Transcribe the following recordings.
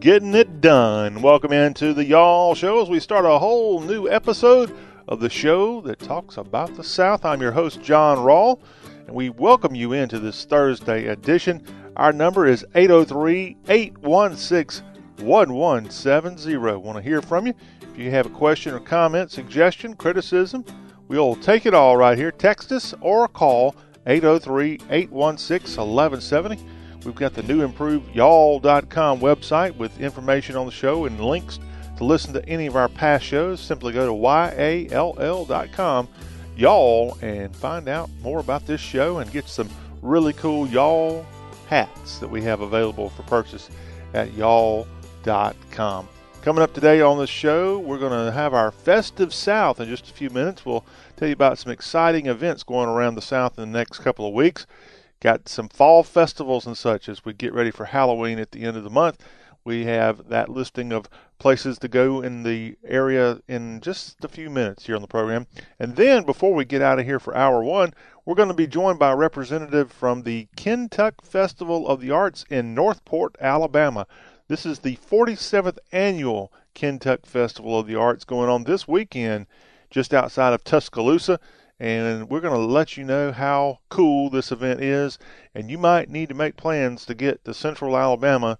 getting it done. Welcome into the Y'all Show as we start a whole new episode of the show that talks about the South. I'm your host, John Rawl, and we welcome you into this Thursday edition. Our number is 803 816 1170. Want to hear from you? If you have a question or comment, suggestion, criticism, we'll take it all right here. Text us or call 803 816 1170. We've got the new improved y'all.com website with information on the show and links to listen to any of our past shows. Simply go to yall.com, y'all, and find out more about this show and get some really cool y'all hats that we have available for purchase at y'all.com. Coming up today on the show, we're going to have our Festive South in just a few minutes. We'll tell you about some exciting events going around the South in the next couple of weeks. Got some fall festivals and such as we get ready for Halloween at the end of the month. We have that listing of places to go in the area in just a few minutes here on the program. And then, before we get out of here for hour one, we're going to be joined by a representative from the Kentuck Festival of the Arts in Northport, Alabama. This is the 47th annual Kentuck Festival of the Arts going on this weekend just outside of Tuscaloosa and we're going to let you know how cool this event is. And you might need to make plans to get to Central Alabama,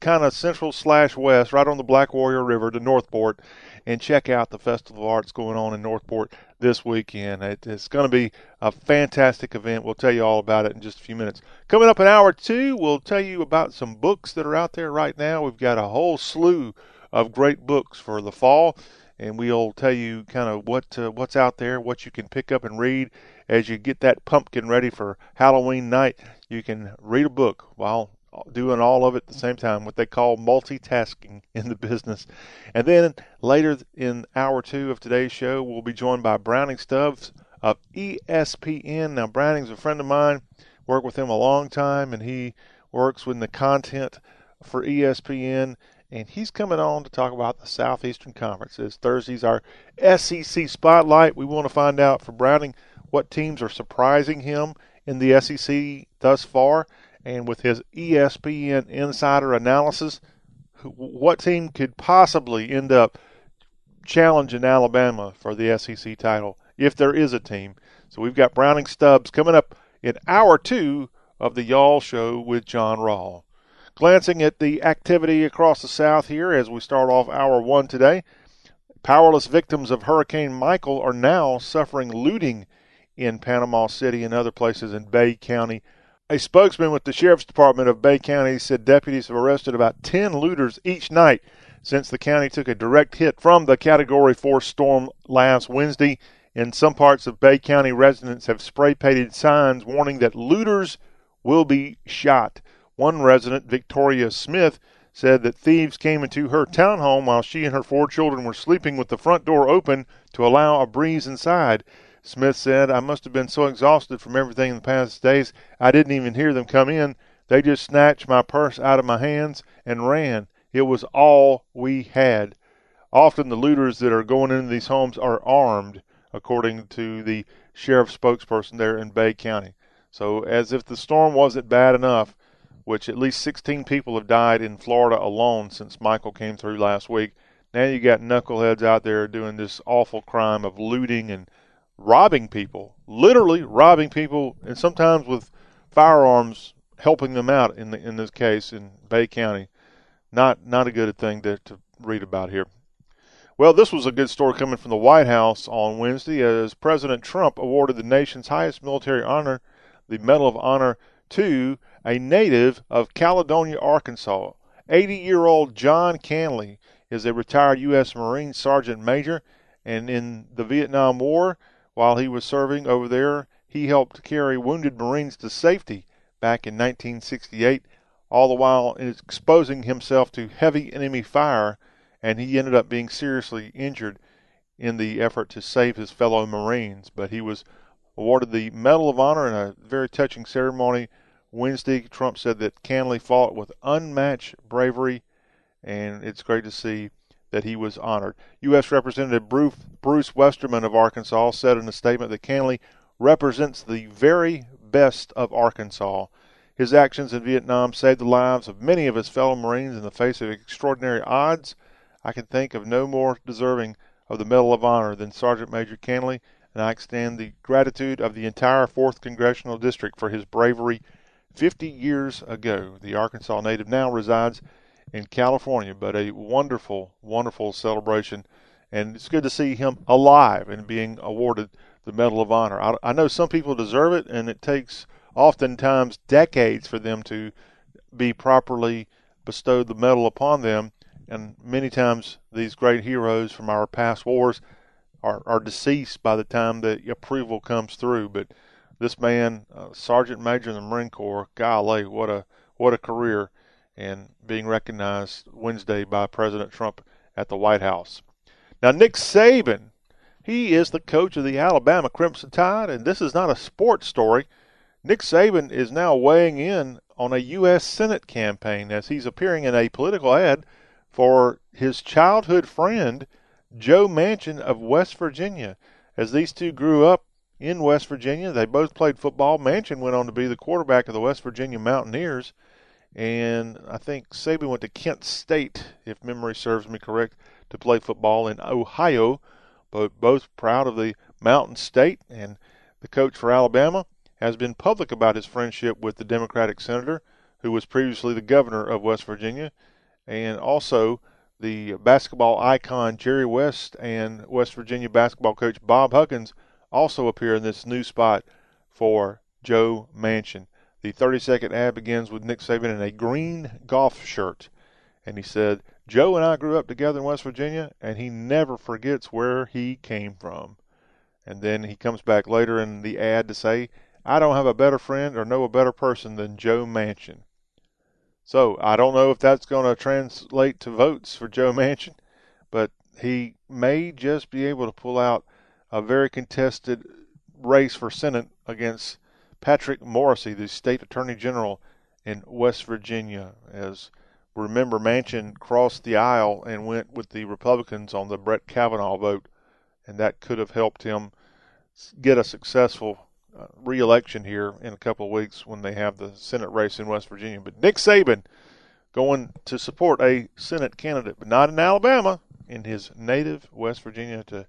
kind of central slash west, right on the Black Warrior River to Northport, and check out the Festival of Arts going on in Northport this weekend. it's going to be a fantastic event. We'll tell you all about it in just a few minutes. Coming up in hour two, we'll tell you about some books that are out there right now. We've got a whole slew of great books for the fall and we'll tell you kind of what uh, what's out there, what you can pick up and read as you get that pumpkin ready for Halloween night. You can read a book while doing all of it at the same time, what they call multitasking in the business. And then later in hour two of today's show, we'll be joined by Browning Stubbs of ESPN. Now, Browning's a friend of mine, worked with him a long time, and he works with the content for ESPN and he's coming on to talk about the Southeastern Conference. This Thursday's our SEC spotlight. We want to find out for Browning what teams are surprising him in the SEC thus far, and with his ESPN insider analysis, what team could possibly end up challenging Alabama for the SEC title if there is a team. So we've got Browning Stubbs coming up in hour two of the Y'all Show with John Rawl. Glancing at the activity across the South here as we start off hour one today. Powerless victims of Hurricane Michael are now suffering looting in Panama City and other places in Bay County. A spokesman with the Sheriff's Department of Bay County said deputies have arrested about 10 looters each night since the county took a direct hit from the Category 4 storm last Wednesday. In some parts of Bay County, residents have spray painted signs warning that looters will be shot. One resident, Victoria Smith, said that thieves came into her townhome while she and her four children were sleeping with the front door open to allow a breeze inside. Smith said, I must have been so exhausted from everything in the past days, I didn't even hear them come in. They just snatched my purse out of my hands and ran. It was all we had. Often the looters that are going into these homes are armed, according to the sheriff's spokesperson there in Bay County. So, as if the storm wasn't bad enough, which at least 16 people have died in Florida alone since Michael came through last week. Now you got knuckleheads out there doing this awful crime of looting and robbing people, literally robbing people, and sometimes with firearms helping them out. In the, in this case, in Bay County, not not a good thing to, to read about here. Well, this was a good story coming from the White House on Wednesday as President Trump awarded the nation's highest military honor, the Medal of Honor, to a native of Caledonia, Arkansas. 80 year old John Canley is a retired U.S. Marine Sergeant Major, and in the Vietnam War, while he was serving over there, he helped carry wounded Marines to safety back in 1968, all the while exposing himself to heavy enemy fire, and he ended up being seriously injured in the effort to save his fellow Marines. But he was awarded the Medal of Honor in a very touching ceremony Wednesday, Trump said that Canley fought with unmatched bravery, and it's great to see that he was honored. U.S. Representative Bruce, Westerman of Arkansas said in a statement that Canley represents the very best of Arkansas. His actions in Vietnam saved the lives of many of his fellow Marines in the face of extraordinary odds. I can think of no more deserving of the Medal of Honor than Sergeant Major Canley, and I extend the gratitude of the entire 4th Congressional District for his bravery 50 years ago. The Arkansas native now resides in California, but a wonderful, wonderful celebration. And it's good to see him alive and being awarded the Medal of Honor. I, I know some people deserve it, and it takes oftentimes decades for them to be properly bestowed the medal upon them. And many times these great heroes from our past wars are, are deceased by the time the approval comes through. But this man, uh, Sergeant Major in the Marine Corps, golly, what a what a career, and being recognized Wednesday by President Trump at the White House. Now, Nick Saban, he is the coach of the Alabama Crimson Tide, and this is not a sports story. Nick Saban is now weighing in on a U.S. Senate campaign as he's appearing in a political ad for his childhood friend, Joe Manchin of West Virginia. As these two grew up in West Virginia, they both played football. Manchin went on to be the quarterback of the West Virginia Mountaineers. And I think Saban went to Kent State, if memory serves me correct, to play football in Ohio. But both proud of the Mountain State. And the coach for Alabama has been public about his friendship with the Democratic senator, who was previously the governor of West Virginia and also the basketball icon Jerry West and West Virginia basketball coach Bob Huggins also appear in this new spot for Joe Manchin. The 30 second ad begins with Nick Saban in a green golf shirt. And he said, Joe and I grew up together in West Virginia, and he never forgets where he came from. And then he comes back later in the ad to say, I don't have a better friend or know a better person than Joe Manchin. So I don't know if that's going to translate to votes for Joe Manchin, but he may just be able to pull out a very contested race for Senate against Patrick Morrisey, the state attorney general in West Virginia. As remember, Manchin crossed the aisle and went with the Republicans on the Brett Kavanaugh vote, and that could have helped him get a successful uh, re-election here in a couple of weeks when they have the Senate race in West Virginia. But Nick Saban going to support a Senate candidate, but not in Alabama, in his native West Virginia to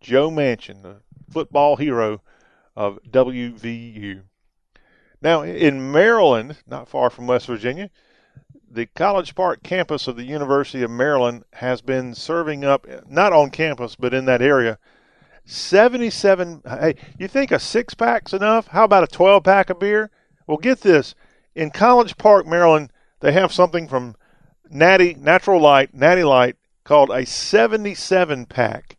Joe Manchin, the football hero of WVU. Now, in Maryland, not far from West Virginia, the College Park campus of the University of Maryland has been serving up, not on campus, but in that area, 77. Hey, you think a six pack's enough? How about a 12 pack of beer? Well, get this. In College Park, Maryland, they have something from Natty, Natural Light, Natty Light, called a 77 pack.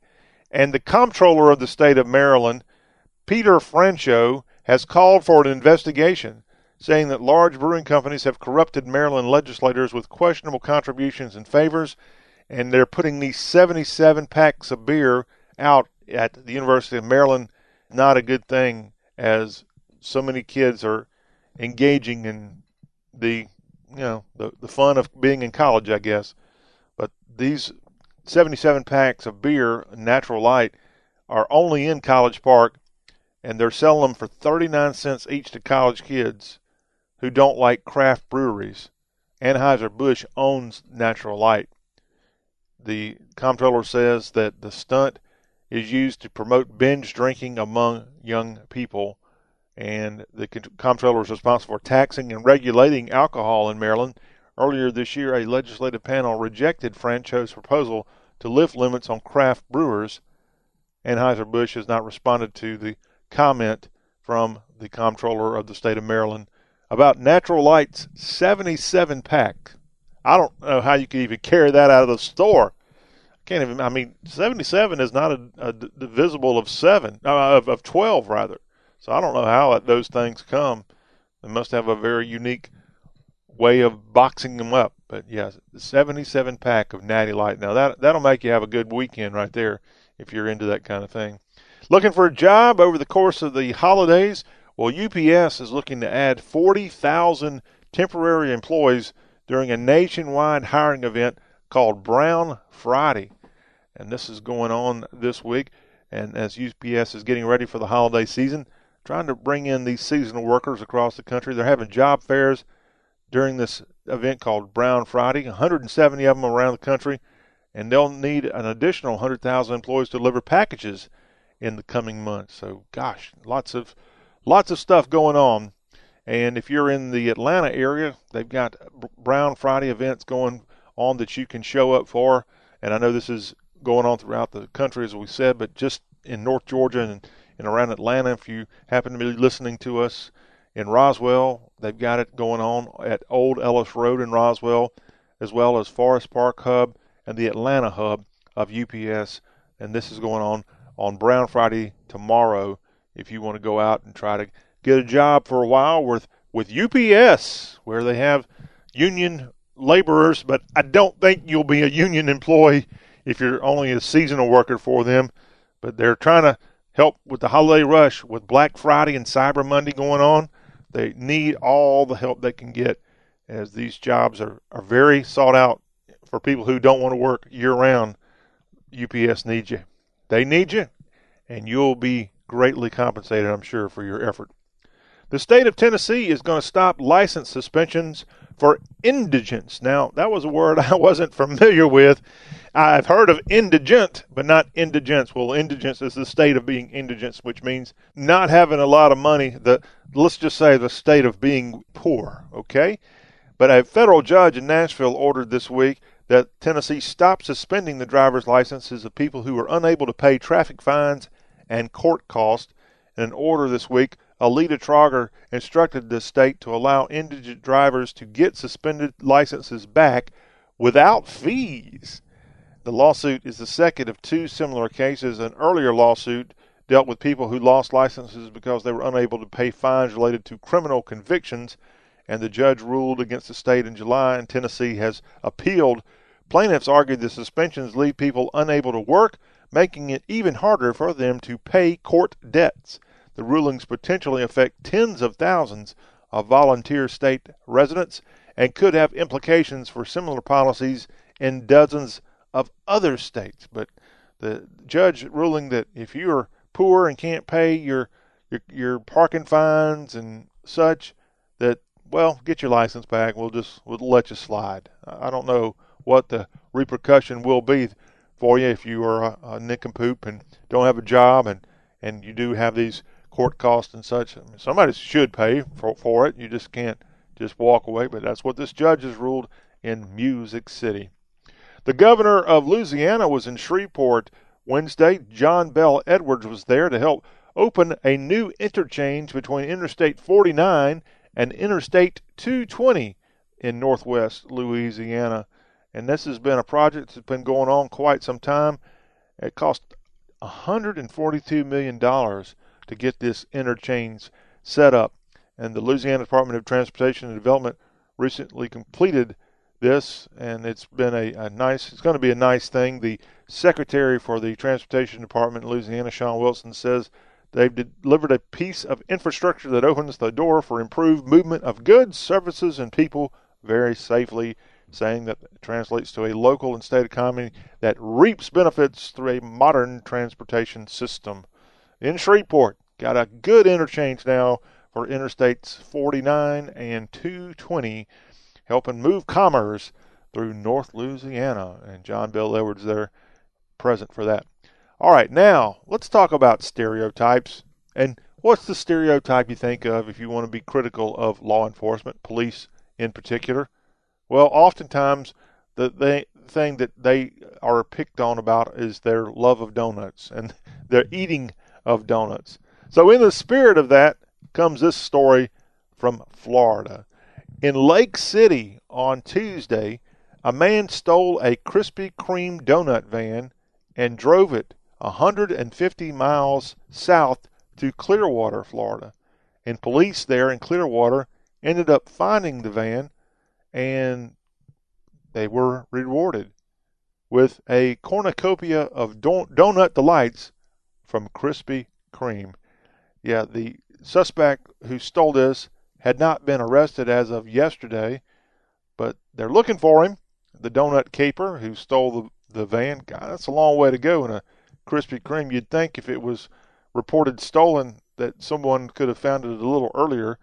And the comptroller of the state of Maryland, Peter Franchot, has called for an investigation, saying that large brewing companies have corrupted Maryland legislators with questionable contributions and favors, and they're putting these 77 packs of beer out at the University of Maryland not a good thing as so many kids are engaging in the you know the the fun of being in college, I guess. But these 77 packs of beer, Natural Light, are only in College Park, and they're selling them for 39 cents each to college kids who don't like craft breweries. Anheuser Busch owns Natural Light. The comptroller says that the stunt is used to promote binge drinking among young people. And the comptroller is responsible for taxing and regulating alcohol in Maryland. Earlier this year, a legislative panel rejected Franchot's proposal to lift limits on craft brewers. Anheuser-Busch has not responded to the comment from the comptroller of the state of Maryland about Natural Light's 77 pack. I don't know how you could even carry that out of the store can't even. I mean, seventy-seven is not a, a divisible of seven uh, of of twelve rather. So I don't know how those things come. They must have a very unique way of boxing them up. But yeah, seventy-seven pack of Natty Light. Now that that'll make you have a good weekend right there if you're into that kind of thing. Looking for a job over the course of the holidays? Well, UPS is looking to add forty thousand temporary employees during a nationwide hiring event called Brown Friday and this is going on this week. And as UPS is getting ready for the holiday season, trying to bring in these seasonal workers across the country. They're having job fairs during this event called Brown Friday, 170 of them around the country, and they'll need an additional 100,000 employees to deliver packages in the coming months. So, gosh, lots of lots of stuff going on. And if you're in the Atlanta area, they've got Brown Friday events going on that you can show up for. And I know this is going on throughout the country, as we said, but just in North Georgia and, and around Atlanta, if you happen to be listening to us in Roswell, they've got it going on at Old Ellis Road in Roswell, as well as Forest Park Hub and the Atlanta hub of UPS. And this is going on on Brown Friday tomorrow if you want to go out and try to get a job for a while with, with UPS, where they have union laborers, but I don't think you'll be a union employee if you're only a seasonal worker for them. But they're trying to help with the holiday rush with Black Friday and Cyber Monday going on. They need all the help they can get as these jobs are, are very sought out for people who don't want to work year round. UPS needs you. They need you, and you'll be greatly compensated, I'm sure, for your effort. The state of Tennessee is going to stop license suspensions for indigents. Now, that was a word I wasn't familiar with. I've heard of indigent, but not indigence. Well, indigence is the state of being indigent, which means not having a lot of money. The let's just say the state of being poor. Okay, but a federal judge in Nashville ordered this week that Tennessee stop suspending the driver's licenses of people who are unable to pay traffic fines and court costs. In an order this week, Aleta Trauger instructed the state to allow indigent drivers to get suspended licenses back without fees. The lawsuit is the second of two similar cases. An earlier lawsuit dealt with people who lost licenses because they were unable to pay fines related to criminal convictions, and the judge ruled against the state in July, and Tennessee has appealed. Plaintiffs argued the suspensions leave people unable to work, making it even harder for them to pay court debts. The rulings potentially affect tens of thousands of volunteer state residents and could have implications for similar policies in dozens of other states. But the judge ruling that if you're poor and can't pay your your, your parking fines and such, that well, get your license back. We'll just we'll let you slide. I don't know what the repercussion will be for you if you are a, a nincompoop and don't have a job and and you do have these court costs and such. I mean, somebody should pay for, for it. You just can't just walk away. But that's what this judge has ruled in Music City. The governor of Louisiana was in Shreveport Wednesday. John Bell Edwards was there to help open a new interchange between Interstate 49 and Interstate 220 in northwest Louisiana. And this has been a project that's been going on quite some time. It cost $142 million to get this interchange set up. And the Louisiana Department of Transportation and Development recently completed this, and it's been a, a nice. It's going to be a nice thing. The Secretary for the Transportation Department in Louisiana, Shawn Wilson, says they've delivered a piece of infrastructure that opens the door for improved movement of goods, services, and people very safely saying that translates to a local and state economy that reaps benefits through a modern transportation system in Shreveport. Got a good interchange now for Interstates 49 and 220, helping move commerce through North Louisiana. And John Bell Edwards there present for that. All right, now let's talk about stereotypes. And what's the stereotype you think of if you want to be critical of law enforcement, police in particular? Well, oftentimes the, the thing that they are picked on about is their love of donuts and their eating of donuts. So, in the spirit of that comes this story from Florida. In Lake City on Tuesday, a man stole a Krispy Kreme donut van and drove it 150 miles south to Clearwater, Florida. And police there in Clearwater ended up finding the van and they were rewarded with a cornucopia of don- donut delights from Krispy Kreme. Yeah, the suspect who stole this had not been arrested as of yesterday, but they're looking for him. The donut caper who stole the, the van. God, that's a long way to go in a Krispy Kreme. You'd think if it was reported stolen that someone could have found it a little earlier.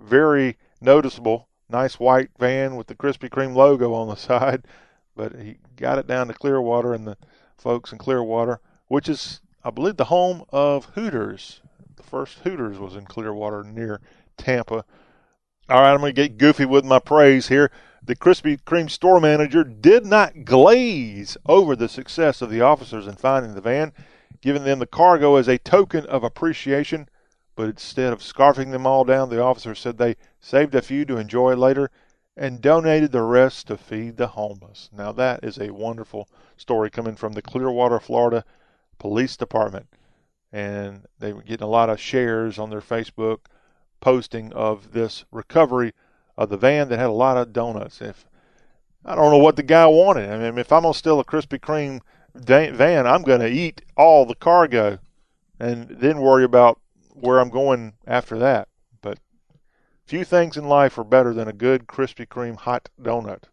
Very noticeable. Nice white van with the Krispy Kreme logo on the side. But he got it down to Clearwater, and the folks in Clearwater, which is, I believe, the home of Hooters. The first Hooters was in Clearwater near Tampa. All right, I'm going to get goofy with my praise here. The Krispy Kreme store manager did not glaze over the success of the officers in finding the van, giving them the cargo as a token of appreciation. But instead of scarfing them all down, the officers said they saved a few to enjoy later and donated the rest to feed the homeless. Now, that is a wonderful story coming from the Clearwater, Florida Police Department. And they were getting a lot of shares on their Facebook posting of this recovery of the van that had a lot of donuts. If I don't know what the guy wanted. I mean, if I'm gonna steal a Krispy Kreme van, I'm gonna eat all the cargo, and then worry about where I'm going after that. But few things in life are better than a good Krispy Kreme hot donut.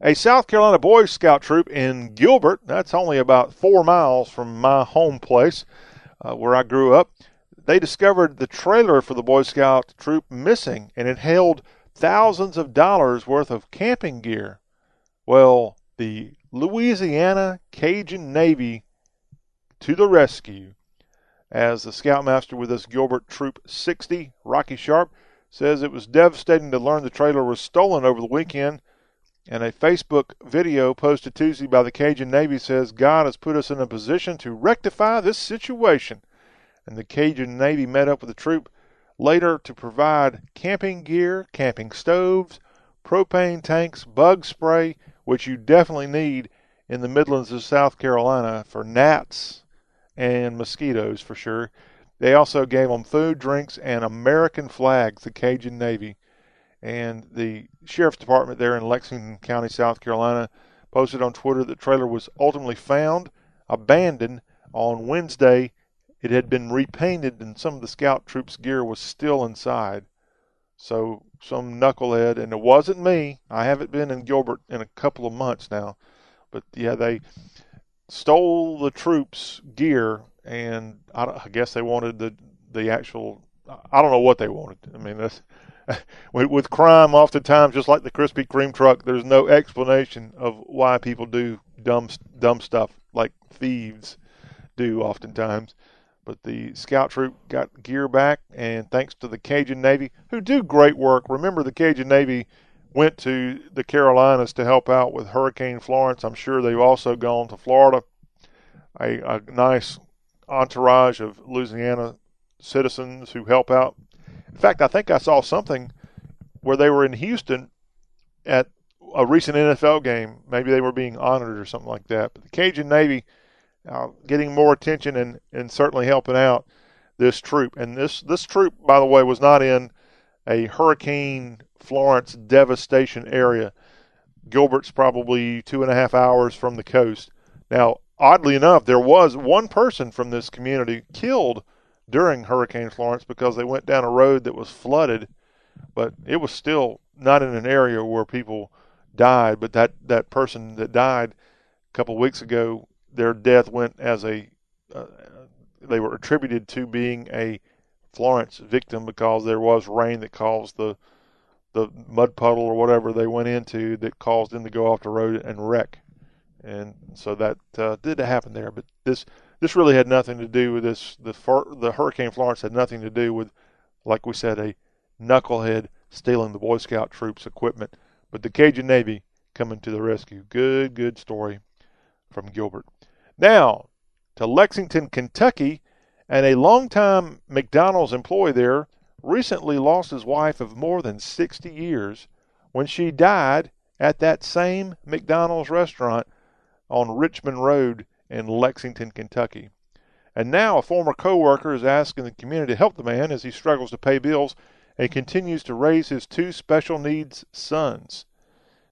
A South Carolina Boy Scout troop in Gilbert, that's only about four miles from my home place uh, where I grew up, they discovered the trailer for the Boy Scout troop missing, and it held thousands of dollars worth of camping gear. Well, the Louisiana Cajun Navy to the rescue as the scoutmaster with this Gilbert Troop 60, Rocky Sharp, says it was devastating to learn the trailer was stolen over the weekend. And a Facebook video posted Tuesday by the Cajun Navy says God has put us in a position to rectify this situation and the Cajun Navy met up with the troop later to provide camping gear, camping stoves, propane tanks, bug spray, which you definitely need in the Midlands of South Carolina for gnats and mosquitoes for sure. They also gave them food, drinks, and American flags, the Cajun Navy. And the Sheriff's Department there in Lexington County, South Carolina, posted on Twitter that the trailer was ultimately found abandoned on Wednesday it had been repainted, and some of the scout troops' gear was still inside. So some knucklehead, and it wasn't me. I haven't been in Gilbert in a couple of months now, but yeah, they stole the troops' gear, and I, I guess they wanted the the actual. I don't know what they wanted. I mean, that's with, crime, oftentimes, just like the Krispy Kreme truck, there's no explanation of why people do dumb dumb stuff like thieves do oftentimes. But the scout troop got gear back, and thanks to the Cajun Navy, who do great work. Remember, the Cajun Navy went to the Carolinas to help out with Hurricane Florence. I'm sure they've also gone to Florida. A, a nice entourage of Louisiana citizens who help out. In fact, I think I saw something where they were in Houston at a recent NFL game. Maybe they were being honored or something like that. But the Cajun Navy uh, getting more attention and, and certainly helping out this troop. And this, this troop, by the way, was not in a Hurricane Florence devastation area. Gilbert's probably two and a half hours from the coast. Now, oddly enough, there was one person from this community killed during Hurricane Florence because they went down a road that was flooded, but it was still not in an area where people died. But that, that person that died a couple of weeks ago their death went as a uh, they were attributed to being a Florence victim because there was rain that caused the the mud puddle or whatever they went into that caused them to go off the road and wreck. And so that uh, did happen there. But this this really had nothing to do with this. The the Hurricane Florence had nothing to do with, like we said, a knucklehead stealing the Boy Scout troops' equipment. But the Cajun Navy coming to the rescue. Good, good story from Gilbert. Now, to Lexington, Kentucky, and a longtime McDonald's employee there recently lost his wife of more than 60 years when she died at that same McDonald's restaurant on Richmond Road in Lexington, Kentucky. And now a former coworker is asking the community to help the man as he struggles to pay bills and continues to raise his two special needs sons.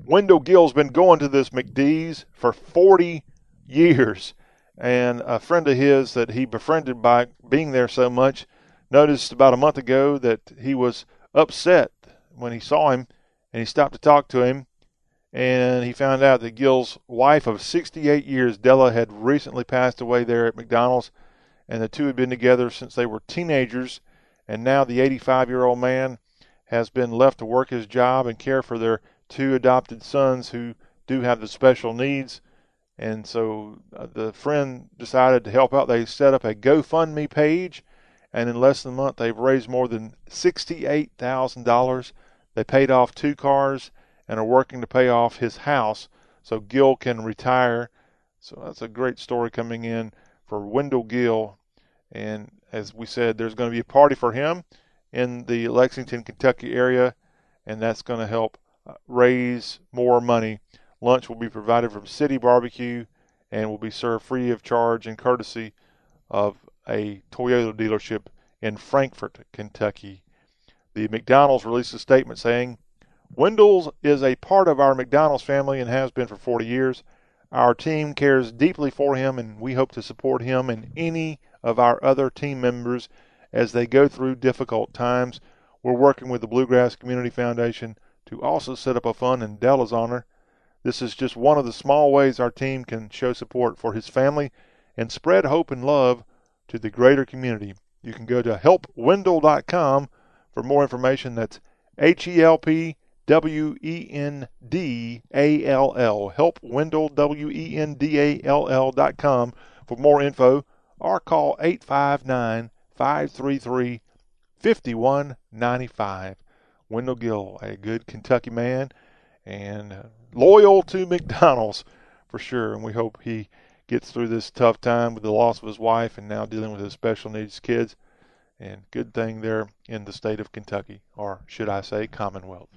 Wendell Gill's been going to this McDee's for 40 years. And a friend of his that he befriended by being there so much noticed about a month ago that he was upset when he saw him and he stopped to talk to him. And he found out that Gill's wife of 68 years, Della, had recently passed away there at McDonald's. and the two had been together since they were teenagers. And now the 85 year old man has been left to work his job and care for their two adopted sons who do have the special needs. And so uh, the friend decided to help out. They set up a GoFundMe page, and in less than a month, they've raised more than $68,000. They paid off two cars and are working to pay off his house so Gill can retire. So that's a great story coming in for Wendell Gill. And as we said, there's going to be a party for him in the Lexington, Kentucky area, and that's going to help uh, raise more money. Lunch will be provided from City Barbecue and will be served free of charge and courtesy of a Toyota dealership in Frankfort, Kentucky. The McDonald's released a statement saying, Wendell's is a part of our McDonald's family and has been for 40 years. Our team cares deeply for him, and we hope to support him and any of our other team members as they go through difficult times. We're working with the Bluegrass Community Foundation to also set up a fund in Della's honor. This is just one of the small ways our team can show support for his family and spread hope and love to the greater community. You can go to helpwendell.com for more information. That's H E L P W E N D A L L. Helpwendell, W E N D A L L dot com for more info or call 859 533 5195. Wendell Gill, a good Kentucky man and loyal to McDonald's for sure. And we hope he gets through this tough time with the loss of his wife and now dealing with his special needs kids. And good thing there in the state of Kentucky, or should I say, Commonwealth.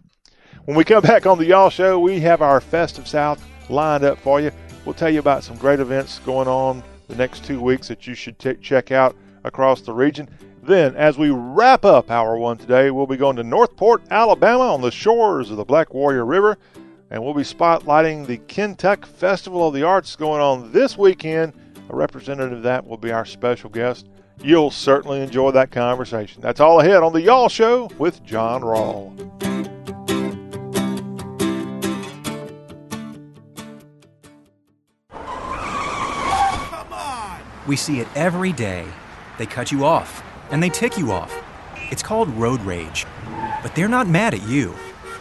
When we come back on the Y'all Show, we have our Festive South lined up for you. We'll tell you about some great events going on the next two weeks that you should t- check out across the region. Then, as we wrap up Hour 1 today, we'll be going to Northport, Alabama on the shores of the Black Warrior River, and we'll be spotlighting the Kentuck Festival of the Arts going on this weekend. A representative of that will be our special guest. You'll certainly enjoy that conversation. That's all ahead on the Y'all Show with John Rawl. We see it every day. They cut you off, and they tick you off. It's called road rage. But they're not mad at you.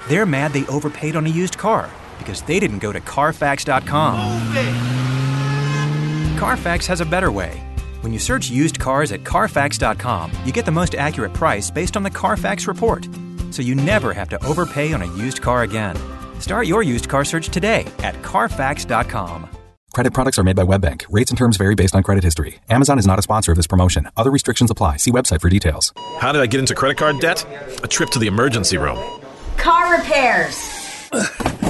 They're mad they overpaid on a used car because they didn't go to Carfax.com. Carfax has a better way. When you search used cars at Carfax.com, you get the most accurate price based on the Carfax report. So you never have to overpay on a used car again. Start your used car search today at Carfax.com. Credit products are made by WebBank. Rates and terms vary based on credit history. Amazon is not a sponsor of this promotion. Other restrictions apply. See website for details. How did I get into credit card debt? A trip to the emergency room. Car repairs.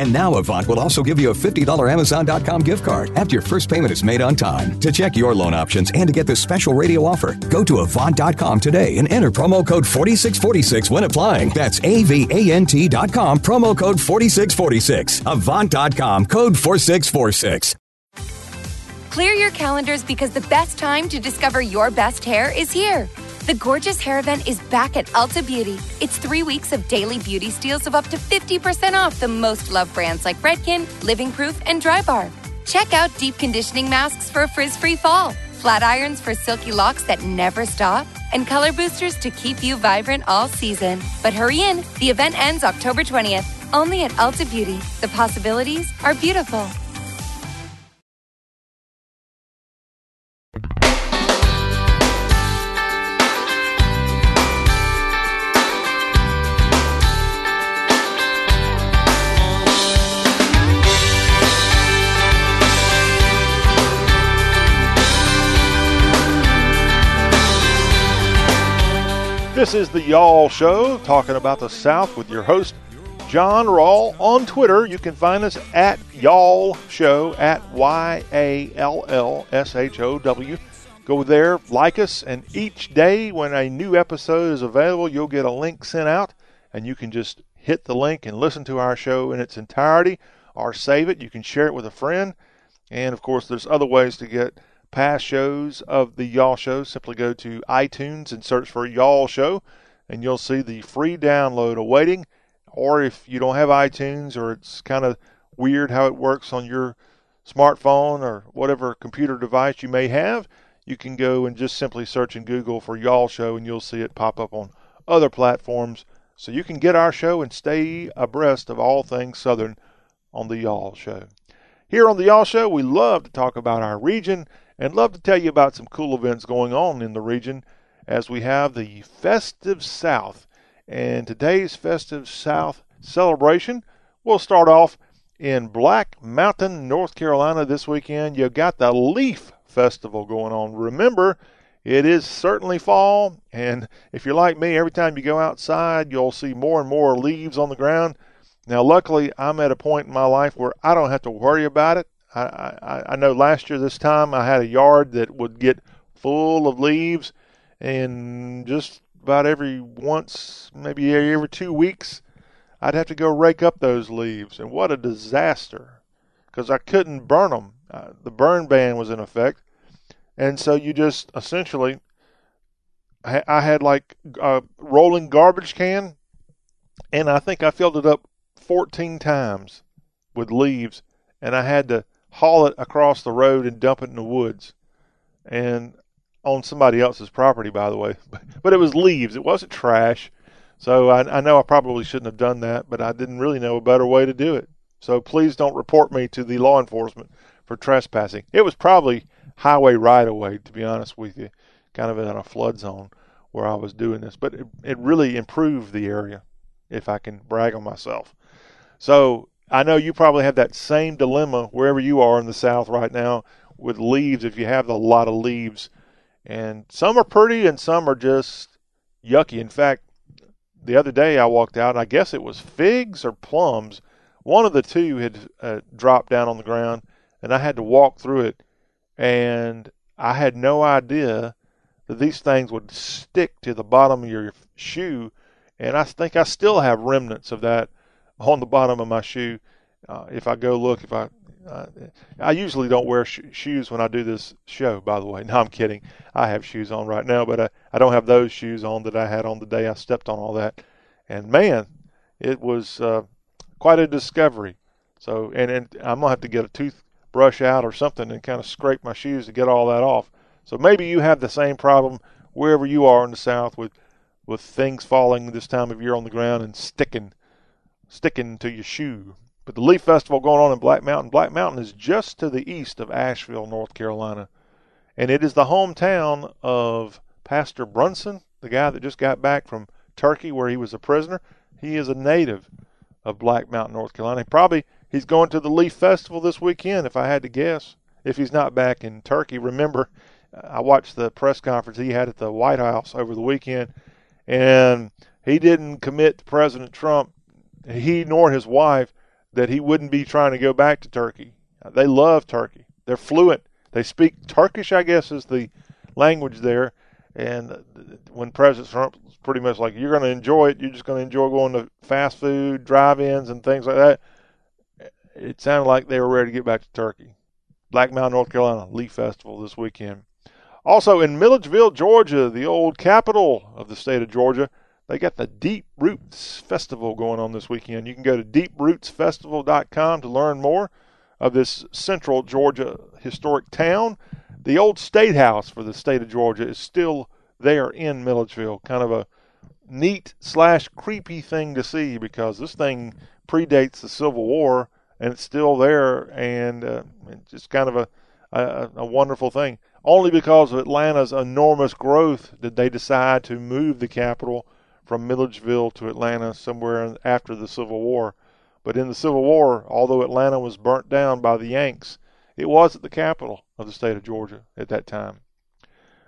And now Avant will also give you a $50 Amazon.com gift card after your first payment is made on time. To check your loan options and to get this special radio offer, go to Avant.com today and enter promo code 4646 when applying. That's A-V-A-N-T.com, promo code 4646. Avant.com, code 4646. Clear your calendars because the best time to discover your best hair is here. The Gorgeous Hair Event is back at Ulta Beauty. It's three weeks of daily beauty steals of up to 50% off the most loved brands like Redken, Living Proof, and Drybar. Check out deep conditioning masks for a frizz free fall, flat irons for silky locks that never stop, and color boosters to keep you vibrant all season. But hurry in, the event ends October 20th, only at Ulta Beauty. The possibilities are beautiful. This is the Y'all Show, talking about the South with your host, John Rawl. On Twitter, you can find us at Y'all Show, at Y A L L S H O W. Go there, like us, and each day when a new episode is available, you'll get a link sent out, and you can just hit the link and listen to our show in its entirety or save it. You can share it with a friend. And of course, there's other ways to get past shows of the Y'all Show. Simply go to iTunes and search for Y'all Show, and you'll see the free download awaiting. Or if you don't have iTunes or it's kind of weird how it works on your smartphone or whatever computer device you may have, you can go and just simply search in Google for Y'all Show and you'll see it pop up on other platforms. So you can get our show and stay abreast of all things Southern on the Y'all Show. Here on the Y'all Show, we love to talk about our region and love to tell you about some cool events going on in the region as we have the Festive South. And today's Festive South celebration will start off in Black Mountain, North Carolina this weekend. You've got the Leaf Festival going on. Remember, it is certainly fall, and if you're like me, every time you go outside, you'll see more and more leaves on the ground. Now, luckily, I'm at a point in my life where I don't have to worry about it. I, I, know last year this time I had a yard that would get full of leaves, and just about every once, maybe every two weeks, I'd have to go rake up those leaves, and what a disaster! Because I couldn't burn them. Uh, the burn ban was in effect, and so you just essentially, I, I had like a rolling garbage can, and I think I filled it up 14 times with leaves, and I had to haul it across the road and dump it in the woods, and on somebody else's property, by the way. But it was leaves; it wasn't trash. So I, I know I probably shouldn't have done that, but I didn't really know a better way to do it. So please don't report me to the law enforcement for trespassing. It was probably highway right of way, to be honest with you, kind of in a flood zone where I was doing this. But it, it really improved the area, if I can brag on myself. So I know you probably have that same dilemma wherever you are in the South right now with leaves, if you have a lot of leaves. And some are pretty and some are just yucky. In fact, the other day I walked out, and I guess it was figs or plums. One of the two had uh, dropped down on the ground, and I had to walk through it. And I had no idea that these things would stick to the bottom of your shoe. And I think I still have remnants of that on the bottom of my shoe. Uh, if I go look, if I uh, I usually don't wear sh- shoes when I do this show, by the way. No, I'm kidding. I have shoes on right now, but I, I don't have those shoes on that I had on the day I stepped on all that. And man, it was uh, quite a discovery. So, and, and I'm to have to get a toothbrush out or something and kind of scrape my shoes to get all that off. So maybe you have the same problem wherever you are in the South with, with things falling this time of year on the ground and sticking, sticking to your shoe. But the Leaf Festival going on in Black Mountain. Black Mountain is just to the east of Asheville, North Carolina. And it is the hometown of Pastor Brunson, the guy that just got back from Turkey where he was a prisoner. He is a native of Black Mountain, North Carolina. Probably he's going to the Leaf Festival this weekend, if I had to guess, if he's not back in Turkey. Remember, I watched the press conference he had at the White House over the weekend, and he didn't commit to President Trump, he nor his wife, that he wouldn't be trying to go back to Turkey. They love Turkey. They're fluent. They speak Turkish, I guess, is the language there. And when President Trump was pretty much like, you're going to enjoy it, you're just going to enjoy going to fast food, drive ins, and things like that, it sounded like they were ready to get back to Turkey. Black Mountain, North Carolina, Leaf Festival this weekend. Also in Milledgeville, Georgia, the old capital of the state of Georgia, they got the Deep Roots Festival going on this weekend. You can go to deeprootsfestival.com to learn more of this central Georgia historic town. The old state house for the state of Georgia is still there in Milledgeville. Kind of a neat slash creepy thing to see because this thing predates the Civil War and it's still there and uh, it's just kind of a, a, a wonderful thing. Only because of Atlanta's enormous growth did they decide to move the capital from Milledgeville to Atlanta somewhere after the Civil War. But in the Civil War, although Atlanta was burnt down by the Yanks, it was the capital of the state of Georgia at that time.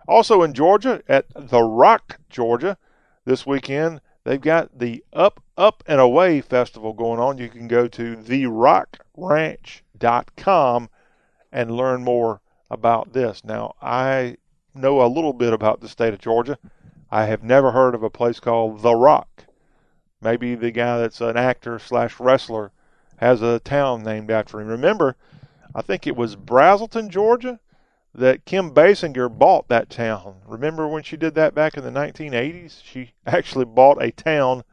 Also in Georgia, at The Rock, Georgia, this weekend, they've got the Up, Up, and Away Festival going on. You can go to therockranch.com and learn more about this. Now, I know a little bit about the state of Georgia. I have never heard of a place called The Rock. Maybe the guy that's an actor slash wrestler has a town named after him. Remember, I think it was Braselton, Georgia, that Kim Basinger bought that town. Remember when she did that back in the 1980s? She actually bought a town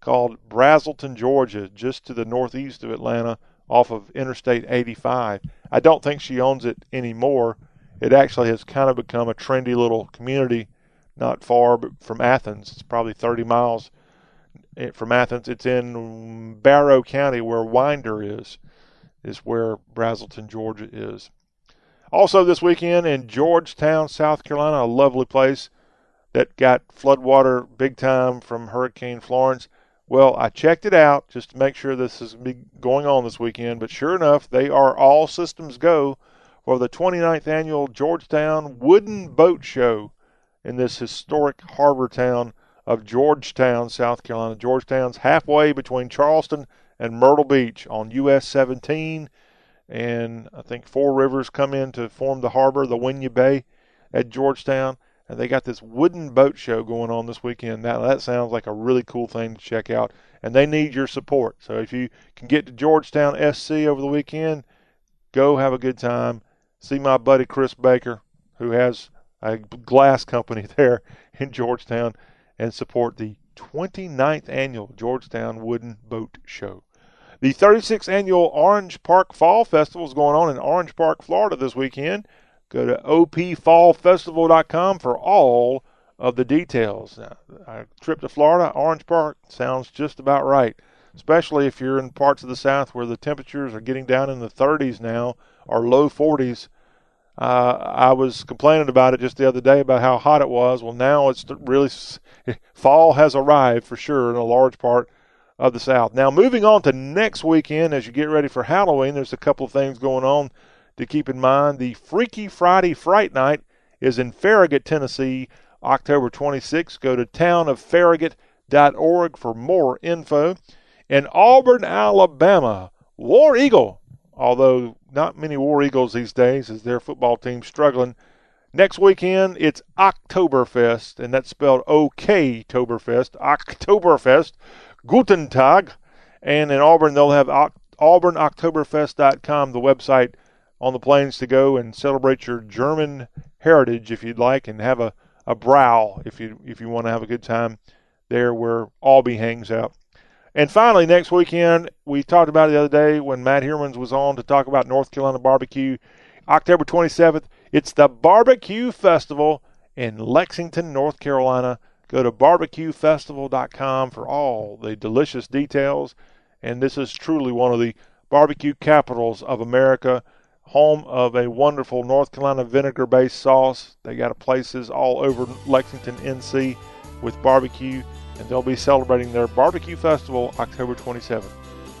called Braselton, Georgia, just to the northeast of Atlanta off of Interstate 85. I don't think she owns it anymore. It actually has kind of become a trendy little community not far from Athens. It's probably 30 miles eh, from Athens. It's in Barrow County where Winder is, is where Braselton, Georgia is. Also this weekend in Georgetown, South Carolina, a lovely place that got floodwater big time from Hurricane Florence. Well, I checked it out just to make sure this is going on this weekend, but sure enough, they are all systems go for the 29th annual Georgetown Wooden Boat Show in this historic harbor town of Georgetown, South Carolina. Georgetown's halfway between Charleston and Myrtle Beach on US 17 and I think four rivers come in to form the harbor, the Winyah Bay at Georgetown, and they got this wooden boat show going on this weekend. Now that sounds like a really cool thing to check out, and they need your support. So if you can get to Georgetown SC over the weekend, go have a good time. See my buddy Chris Baker, who has a glass company there in Georgetown, and support the 29th annual Georgetown Wooden Boat Show. The 36th annual Orange Park Fall Festival is going on in Orange Park, Florida this weekend. Go to opfallfestival.com for all of the details. Now, a trip to Florida, Orange Park sounds just about right, especially if you're in parts of the South where the temperatures are getting down in the 30s now or low 40s. Uh, I was complaining about it just the other day about how hot it was. Well, now it's really fall has arrived for sure in a large part of the South. Now, moving on to next weekend, as you get ready for Halloween, there's a couple of things going on to keep in mind. The Freaky Friday Fright Night is in Farragut, Tennessee, October 26th. Go to townoffarragut.org for more info. In Auburn, Alabama, War Eagle, although not many War Eagles these days as their football team struggling. Next weekend, it's Oktoberfest, and that's spelled OK Toberfest. Oktoberfest Guten Tag. And in Auburn, they'll have AuburnOktoberfest.com, the website on the planes to go and celebrate your German heritage if you'd like, and have a, a brow if you if you want to have a good time there where Aubie hangs out. And finally, next weekend, we talked about it the other day when Matt Hermans was on to talk about North Carolina barbecue. October 27th, it's the Barbecue Festival in Lexington, North Carolina. Go to barbecuefestival.com for all the delicious details. And this is truly one of the barbecue capitals of America, home of a wonderful North Carolina vinegar based sauce. They got places all over Lexington, NC with barbecue, and they'll be celebrating their barbecue festival October 27th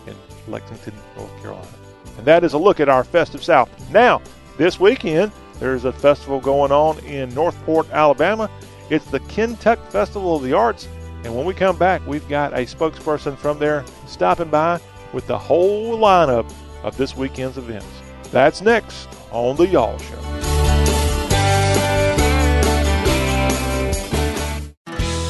in Lexington, North Carolina. And that is a look at our festive South. Now, this weekend, there's a festival going on in Northport, Alabama. It's the Kentuck Festival of the Arts. And when we come back, we've got a spokesperson from there stopping by with the whole lineup of this weekend's events. That's next on The Y'all Show.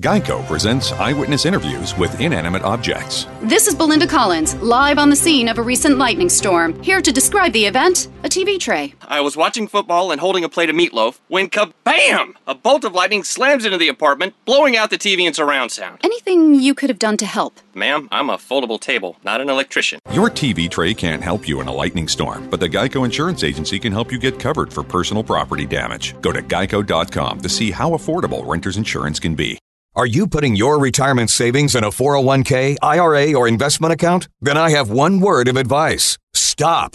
Geico presents eyewitness interviews with inanimate objects. This is Belinda Collins, live on the scene of a recent lightning storm, here to describe the event a TV tray. I was watching football and holding a plate of meatloaf when kabam! A bolt of lightning slams into the apartment, blowing out the TV and surround sound. Anything you could have done to help? Ma'am, I'm a foldable table, not an electrician. Your TV tray can't help you in a lightning storm, but the Geico Insurance Agency can help you get covered for personal property damage. Go to geico.com to see how affordable renter's insurance can be. Are you putting your retirement savings in a 401k, IRA, or investment account? Then I have one word of advice stop.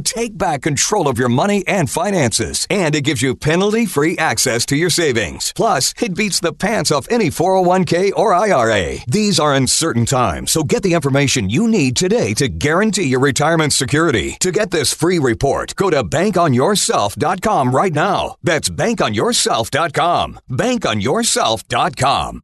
take back control of your money and finances, and it gives you penalty free access to your savings. Plus, it beats the pants off any 401k or IRA. These are uncertain times, so get the information you need today to guarantee your retirement security. To get this free report, go to bankonyourself.com right now. That's bankonyourself.com. Bankonyourself.com.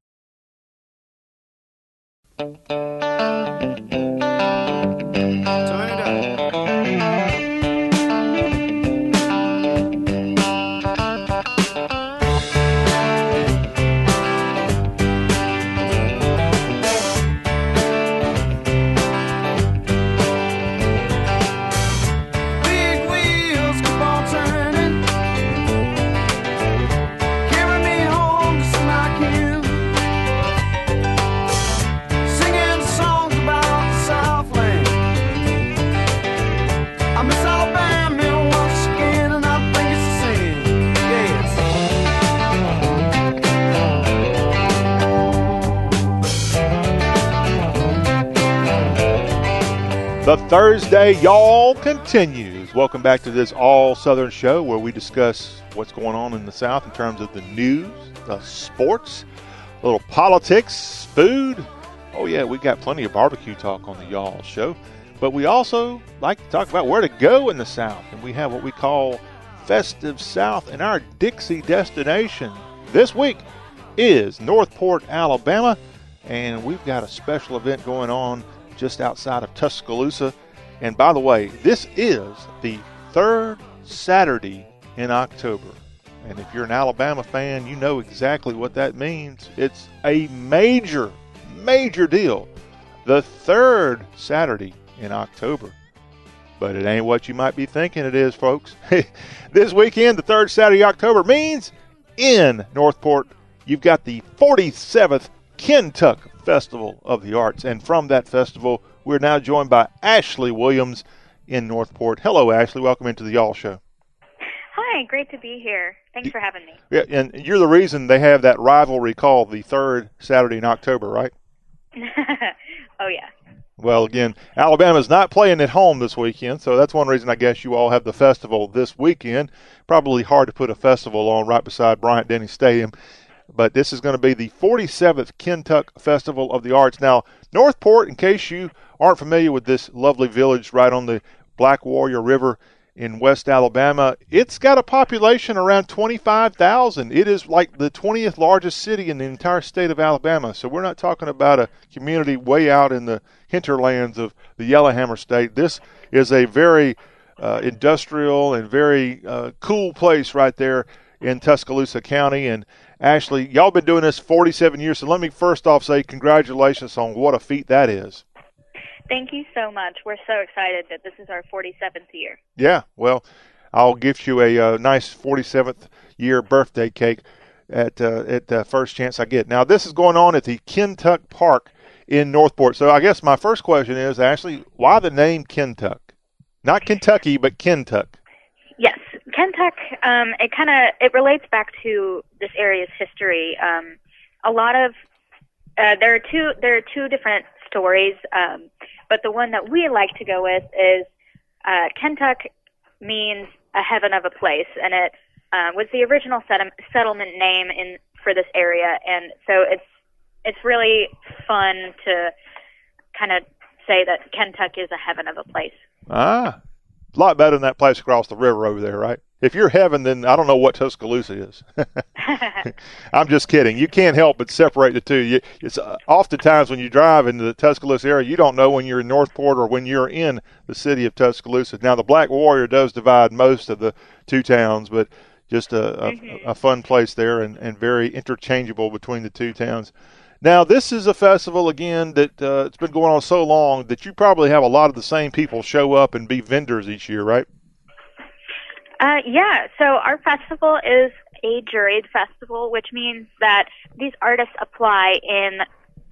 The Thursday Y'all continues. Welcome back to this all Southern show where we discuss what's going on in the South in terms of the news, the sports, a little politics, food. Oh, yeah, we got plenty of barbecue talk on the Y'all show. But we also like to talk about where to go in the South. And we have what we call Festive South. And our Dixie destination this week is Northport, Alabama. And we've got a special event going on just outside of Tuscaloosa. And by the way, this is the third Saturday in October. And if you're an Alabama fan, you know exactly what that means. It's a major, major deal. The third Saturday in October. But it ain't what you might be thinking it is, folks. this weekend, the third Saturday of October, means in Northport, you've got the 47th Kentuck Festival of the Arts. And from that festival, we're now joined by Ashley Williams in Northport. Hello, Ashley. Welcome into the Y'all Show. Hi, great to be here. Thanks for having me. Yeah, and you're the reason they have that rivalry called the third Saturday in October, right? oh yeah. Well, again, Alabama's not playing at home this weekend, so that's one reason I guess you all have the festival this weekend. Probably hard to put a festival on right beside Bryant Denny Stadium, but this is going to be the 47th Kentuck Festival of the Arts. Now, Northport, in case you aren't familiar with this lovely village right on the Black Warrior River in West Alabama, it's got a population around 25,000. It is like the 20th largest city in the entire state of Alabama. So we're not talking about a community way out in the hinterlands of the Yellowhammer State. This is a very uh, industrial and very uh, cool place right there in Tuscaloosa County. And Ashley, y'all been doing this 47 years. So let me first off say congratulations on what a feat that is. Thank you so much. We're so excited that this is our 47th year. Yeah, well, I'll gift you a, uh nice 47th year birthday cake at uh, at the first chance I get. Now, this is going on at the Kentuck Park in Northport. So I guess my first question is, Ashley, why the name Kentuck? Not Kentucky, but Kentuck. Kentuck. Um, it kind of it relates back to this area's history. Um, a lot of uh, there are two there are two different stories, um, but the one that we like to go with is uh, Kentuck means a heaven of a place, and it uh, was the original settle- settlement name in for this area, and so it's it's really fun to kind of say that Kentuck is a heaven of a place. Ah, a lot better than that place across the river over there, right? If you're heaven, then I don't know what Tuscaloosa is. I'm just kidding. You can't help but separate the two. You, it's uh, oftentimes when you drive into the Tuscaloosa area, you don't know when you're in Northport or when you're in the city of Tuscaloosa. Now, the Black Warrior does divide most of the two towns, but just a, a, a fun place there and, and very interchangeable between the two towns. Now, this is a festival again that uh, it's been going on so long that you probably have a lot of the same people show up and be vendors each year, right? Uh, yeah, so our festival is a juried festival, which means that these artists apply in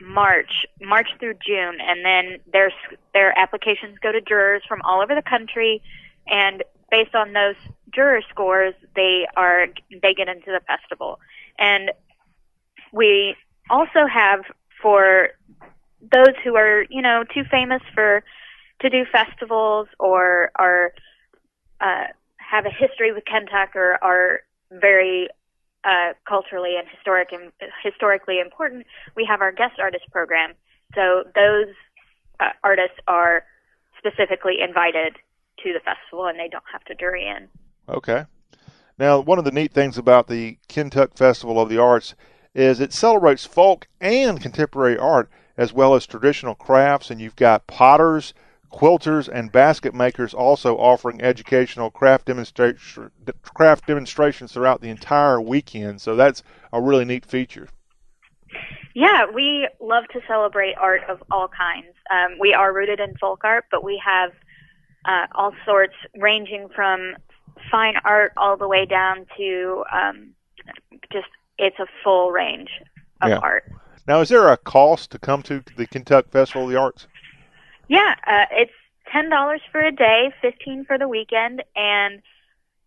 March, March through June, and then their their applications go to jurors from all over the country, and based on those juror scores, they are they get into the festival. And we also have for those who are you know too famous for to do festivals or are uh, have a history with Kentuck or are very uh, culturally and historic and historically important, we have our guest artist program. So those uh, artists are specifically invited to the festival, and they don't have to jury in. Okay. Now, one of the neat things about the Kentuck Festival of the Arts is it celebrates folk and contemporary art as well as traditional crafts, and you've got potters, quilters, and basket makers also offering educational craft demonstration craft demonstrations throughout the entire weekend. So that's a really neat feature. Yeah, we love to celebrate art of all kinds. Um, we are rooted in folk art, but we have uh, all sorts, ranging from fine art all the way down to um, just it's a full range of Yeah. art. Now, is there a cost to come to the Kentuck Festival of the Arts? Yeah, uh, it's ten dollars for a day, fifteen for the weekend, and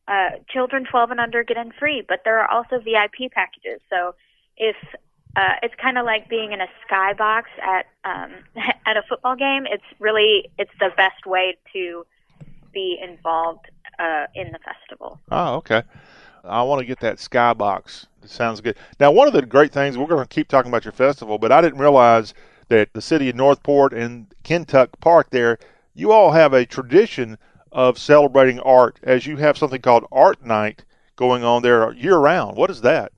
uh, children twelve and under get in free. But there are also VIP packages. So if uh, it's kind of like being in a skybox at um, at a football game, it's really it's the best way to be involved uh, in the festival. Oh, okay. I want to get that skybox. It sounds good. Now, one of the great things we're going to keep talking about your festival, but I didn't realize that the city of Northport and Kentuck Park there, you all have a tradition of celebrating art, as you have something called Art Night going on there year round. What is that?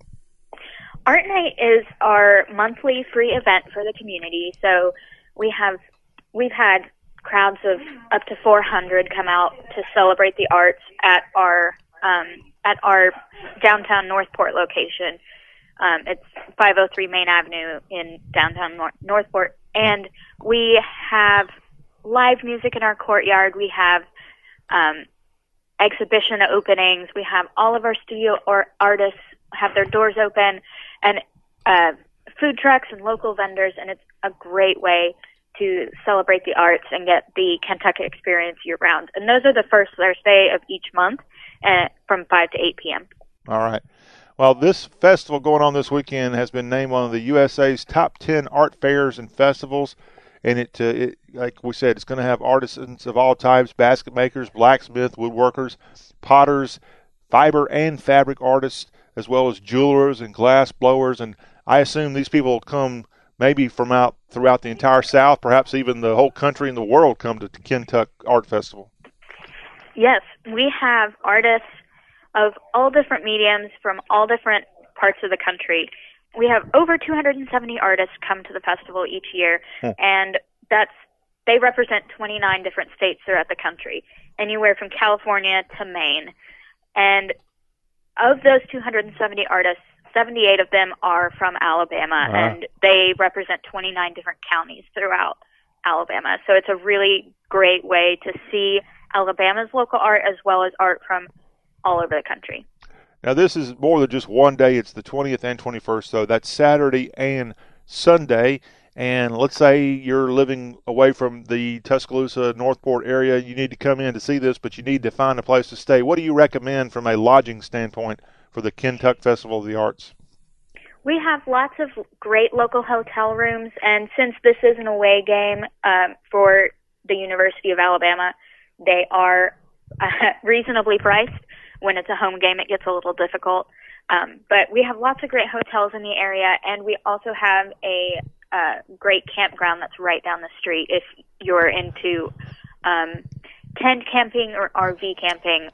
Art Night is our monthly free event for the community. So we have we've had crowds of up to 400 come out to celebrate the arts at our um, at our downtown Northport location. Um, it's 503 Main Avenue in downtown Nor- Northport, and we have live music in our courtyard. We have um, exhibition openings. We have all of our studio or artists have their doors open, and uh, food trucks and local vendors, and it's a great way to celebrate the arts and get the Kentuck experience year round. And those are the first Thursday of each month, from 5 to 8 p.m. All right. Well, this festival going on this weekend has been named one of the USA's top 10 art fairs and festivals. And it, uh, it like we said, it's going to have artisans of all types basket makers, blacksmith, woodworkers, potters, fiber and fabric artists, as well as jewelers and glass blowers. And I assume these people come maybe from out throughout the entire South, perhaps even the whole country and the world come to the Kentuck Art Festival. Yes, we have artists of all different mediums from all different parts of the country. We have over 270 artists come to the festival each year, Hmm. and that's they represent 29 different states throughout the country, anywhere from California to Maine. And of those 270 artists, 78 of them are from Alabama, Wow. and they represent 29 different counties throughout Alabama. So it's a really great way to see Alabama's local art as well as art from all over the country. Now, this is more than just one day. It's the 20th and 21st, so that's Saturday and Sunday. And let's say you're living away from the Tuscaloosa, Northport area. You need to come in to see this, but you need to find a place to stay. What do you recommend from a lodging standpoint for the Kentuck Festival of the Arts? We have lots of great local hotel rooms, and since this is an away game um, for the University of Alabama, they are uh, reasonably priced. When it's a home game, it gets a little difficult. Um, but we have lots of great hotels in the area, and we also have a uh, great campground that's right down the street. If you're into um, tent camping or RV camping,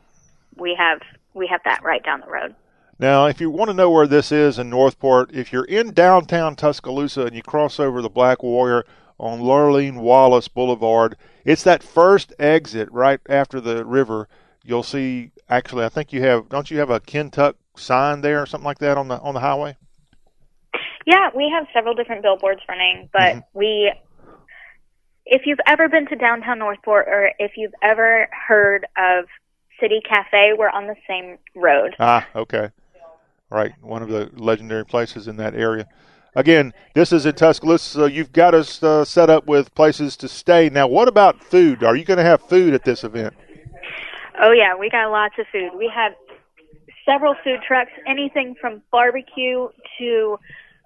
we have we have that right down the road. Now, if you want to know where this is in Northport, if you're in downtown Tuscaloosa and you cross over the Black Warrior on Lurleen Wallace Boulevard, it's that first exit right after the river. You'll see. Actually, I think you have. Don't you have a Kentuck sign there or something like that on the on the highway? Yeah, we have several different billboards running, but we if you've ever been to downtown Northport or if you've ever heard of City Cafe, we're on the same road. Ah, okay. Right, one of the legendary places in that area. Again, this is in Tuscaloosa, so you've got us uh, set up with places to stay. Now, what about food? Are you going to have food at this event? Oh yeah, we got lots of food. We have several food trucks, anything from barbecue to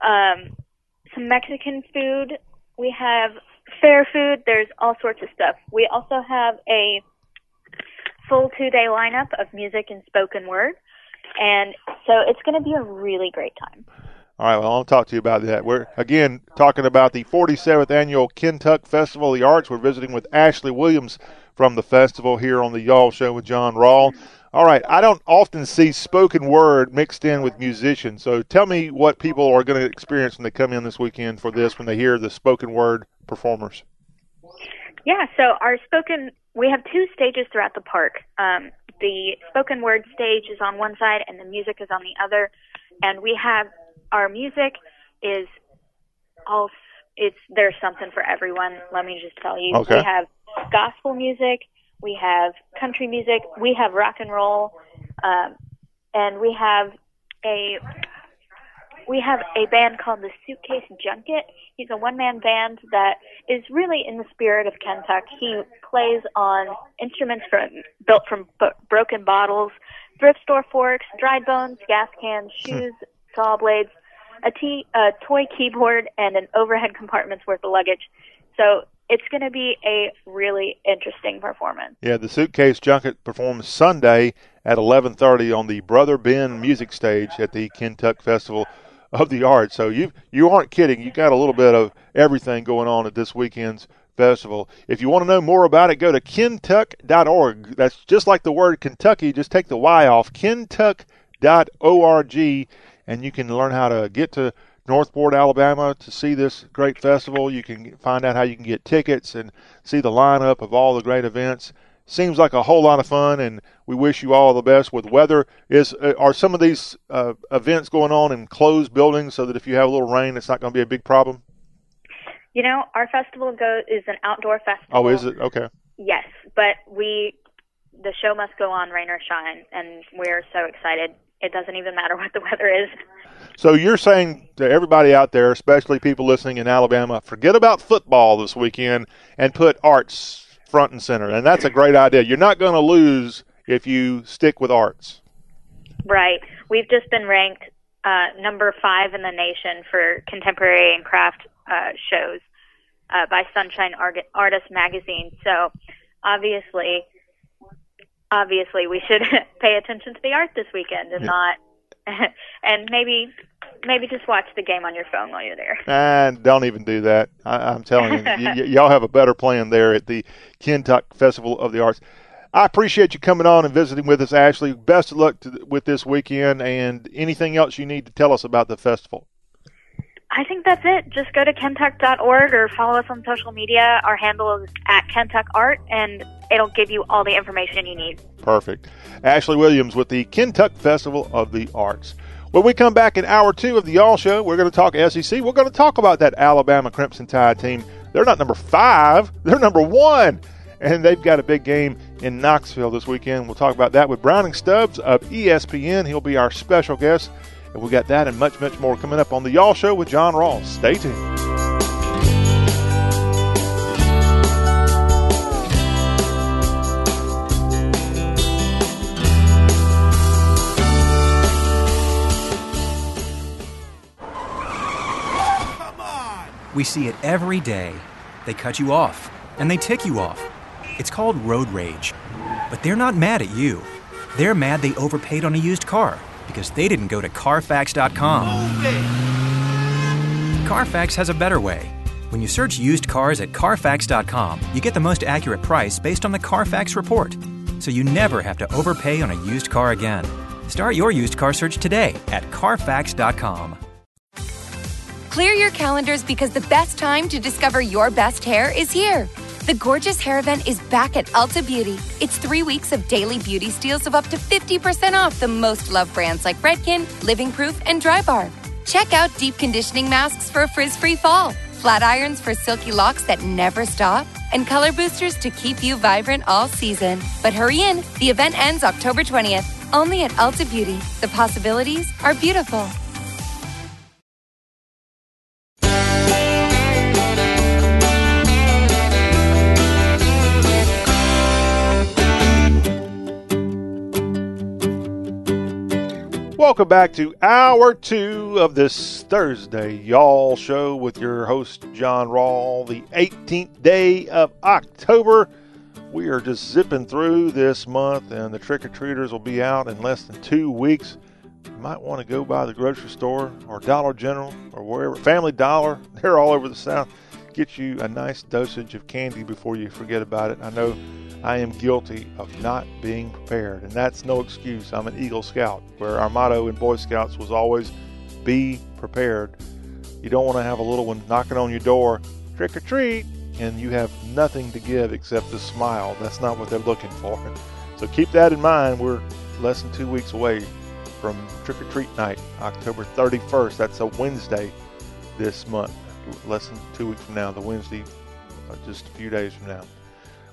um, some Mexican food. We have fair food. There's all sorts of stuff. We also have a full two-day lineup of music and spoken word, and so it's going to be a really great time. All right, well, I'll talk to you about that. We're again talking about the 47th annual Kentuck Festival of the Arts. We're visiting with Ashley Williams from the festival here on the Y'all Show with John Rawl. All right, I don't often see spoken word mixed in with musicians, so tell me what people are going to experience when they come in this weekend for this when they hear the spoken word performers. Yeah, so our spoken, we have two stages throughout the park. Um, the spoken word stage is on one side and the music is on the other. And we have, our music is all, it's, there's something for everyone. Let me just tell you. Okay. We have gospel music, we have country music, we have rock and roll, um, and we have a we have a band called the Suitcase Junket. He's a one-man band that is really in the spirit of Kentuck. He plays on instruments from built from b- broken bottles, thrift store forks, dried bones, gas cans, shoes, saw blades, a, tea, a toy keyboard, and an overhead compartment's worth of luggage. So it's going to be a really interesting performance. Yeah, the Suitcase Junket performs Sunday at 11:30 on the Brother Ben Music Stage at the Kentuck Festival of the Arts. So you you aren't kidding. You got a little bit of everything going on at this weekend's festival. If you want to know more about it, go to kentuck.org. That's just like the word Kentucky. Just take the Y off. Kentuck.org, and you can learn how to get to Northport, Alabama to see this great festival. You can find out how you can get tickets and see the lineup of all the great events. Seems like a whole lot of fun, and we wish you all the best with weather. Is uh, are some of these uh, events going on in closed buildings so that if you have a little rain, it's not going to be a big problem? You know, our festival go is an outdoor festival. Oh, is it okay? Yes, but we the show must go on, rain or shine, and we're so excited. It doesn't even matter what the weather is. So you're saying to everybody out there, especially people listening in Alabama, forget about football this weekend and put arts front and center, and that's a great idea. You're not going to lose if you stick with arts. Right. We've just been ranked uh, number five in the nation for contemporary and craft uh, shows uh, by Sunshine Art- Artist Magazine. So obviously, obviously, we should pay attention to the art this weekend and Yeah. not, and maybe, maybe just watch the game on your phone while you're there. And don't even do that. I, I'm telling you, y- y'all have a better plan there at the Kentuck Festival of the Arts. I appreciate you coming on and visiting with us, Ashley. Best of luck to, with this weekend and anything else you need to tell us about the festival. I think that's it. Just go to kentuck.org or follow us on social media. Our handle is at Kentuck Art, and it'll give you all the information you need. Perfect. Ashley Williams with the Kentuck Festival of the Arts. When we come back in hour two of the Y'all Show, we're going to talk SEC. We're going to talk about that Alabama Crimson Tide team. They're not number five, they're number one. And they've got a big game in Knoxville this weekend. We'll talk about that with Browning Stubbs of ESPN. He'll be our special guest. And we got that and much, much more coming up on the Y'all Show with John Rawl. Stay tuned. We see it every day. They cut you off, and they tick you off. It's called road rage. But they're not mad at you. They're mad they overpaid on a used car because they didn't go to Carfax.com. Carfax has a better way. When you search used cars at Carfax.com, you get the most accurate price based on the Carfax report. So you never have to overpay on a used car again. Start your used car search today at Carfax.com. Clear your calendars because the best time to discover your best hair is here. The Gorgeous Hair Event is back at Ulta Beauty. It's three weeks of daily beauty steals of up to 50% off the most loved brands like Redken, Living Proof, and Drybar. Check out deep conditioning masks for a frizz free fall, flat irons for silky locks that never stop, and color boosters to keep you vibrant all season. But hurry in, the event ends October 20th, only at Ulta Beauty. The possibilities are beautiful. Welcome back to hour two of this Thursday Y'all show with your host, John Rawl, the 18th day of October. We are just zipping through this month, and the trick or treaters will be out in less than two weeks. You might want to go by the grocery store or Dollar General or wherever, Family Dollar, they're all over the South. Get you a nice dosage of candy before you forget about it. I know I am guilty of not being prepared, and that's no excuse. I'm an Eagle Scout, where our motto in Boy Scouts was always be prepared. You don't want to have a little one knocking on your door, trick or treat, and you have nothing to give except a smile. That's not what they're looking for. So keep that in mind. We're less than two weeks away from trick or treat night, October 31st. That's a Wednesday this month, less than two weeks from now, the Wednesday, uh, just a few days from now.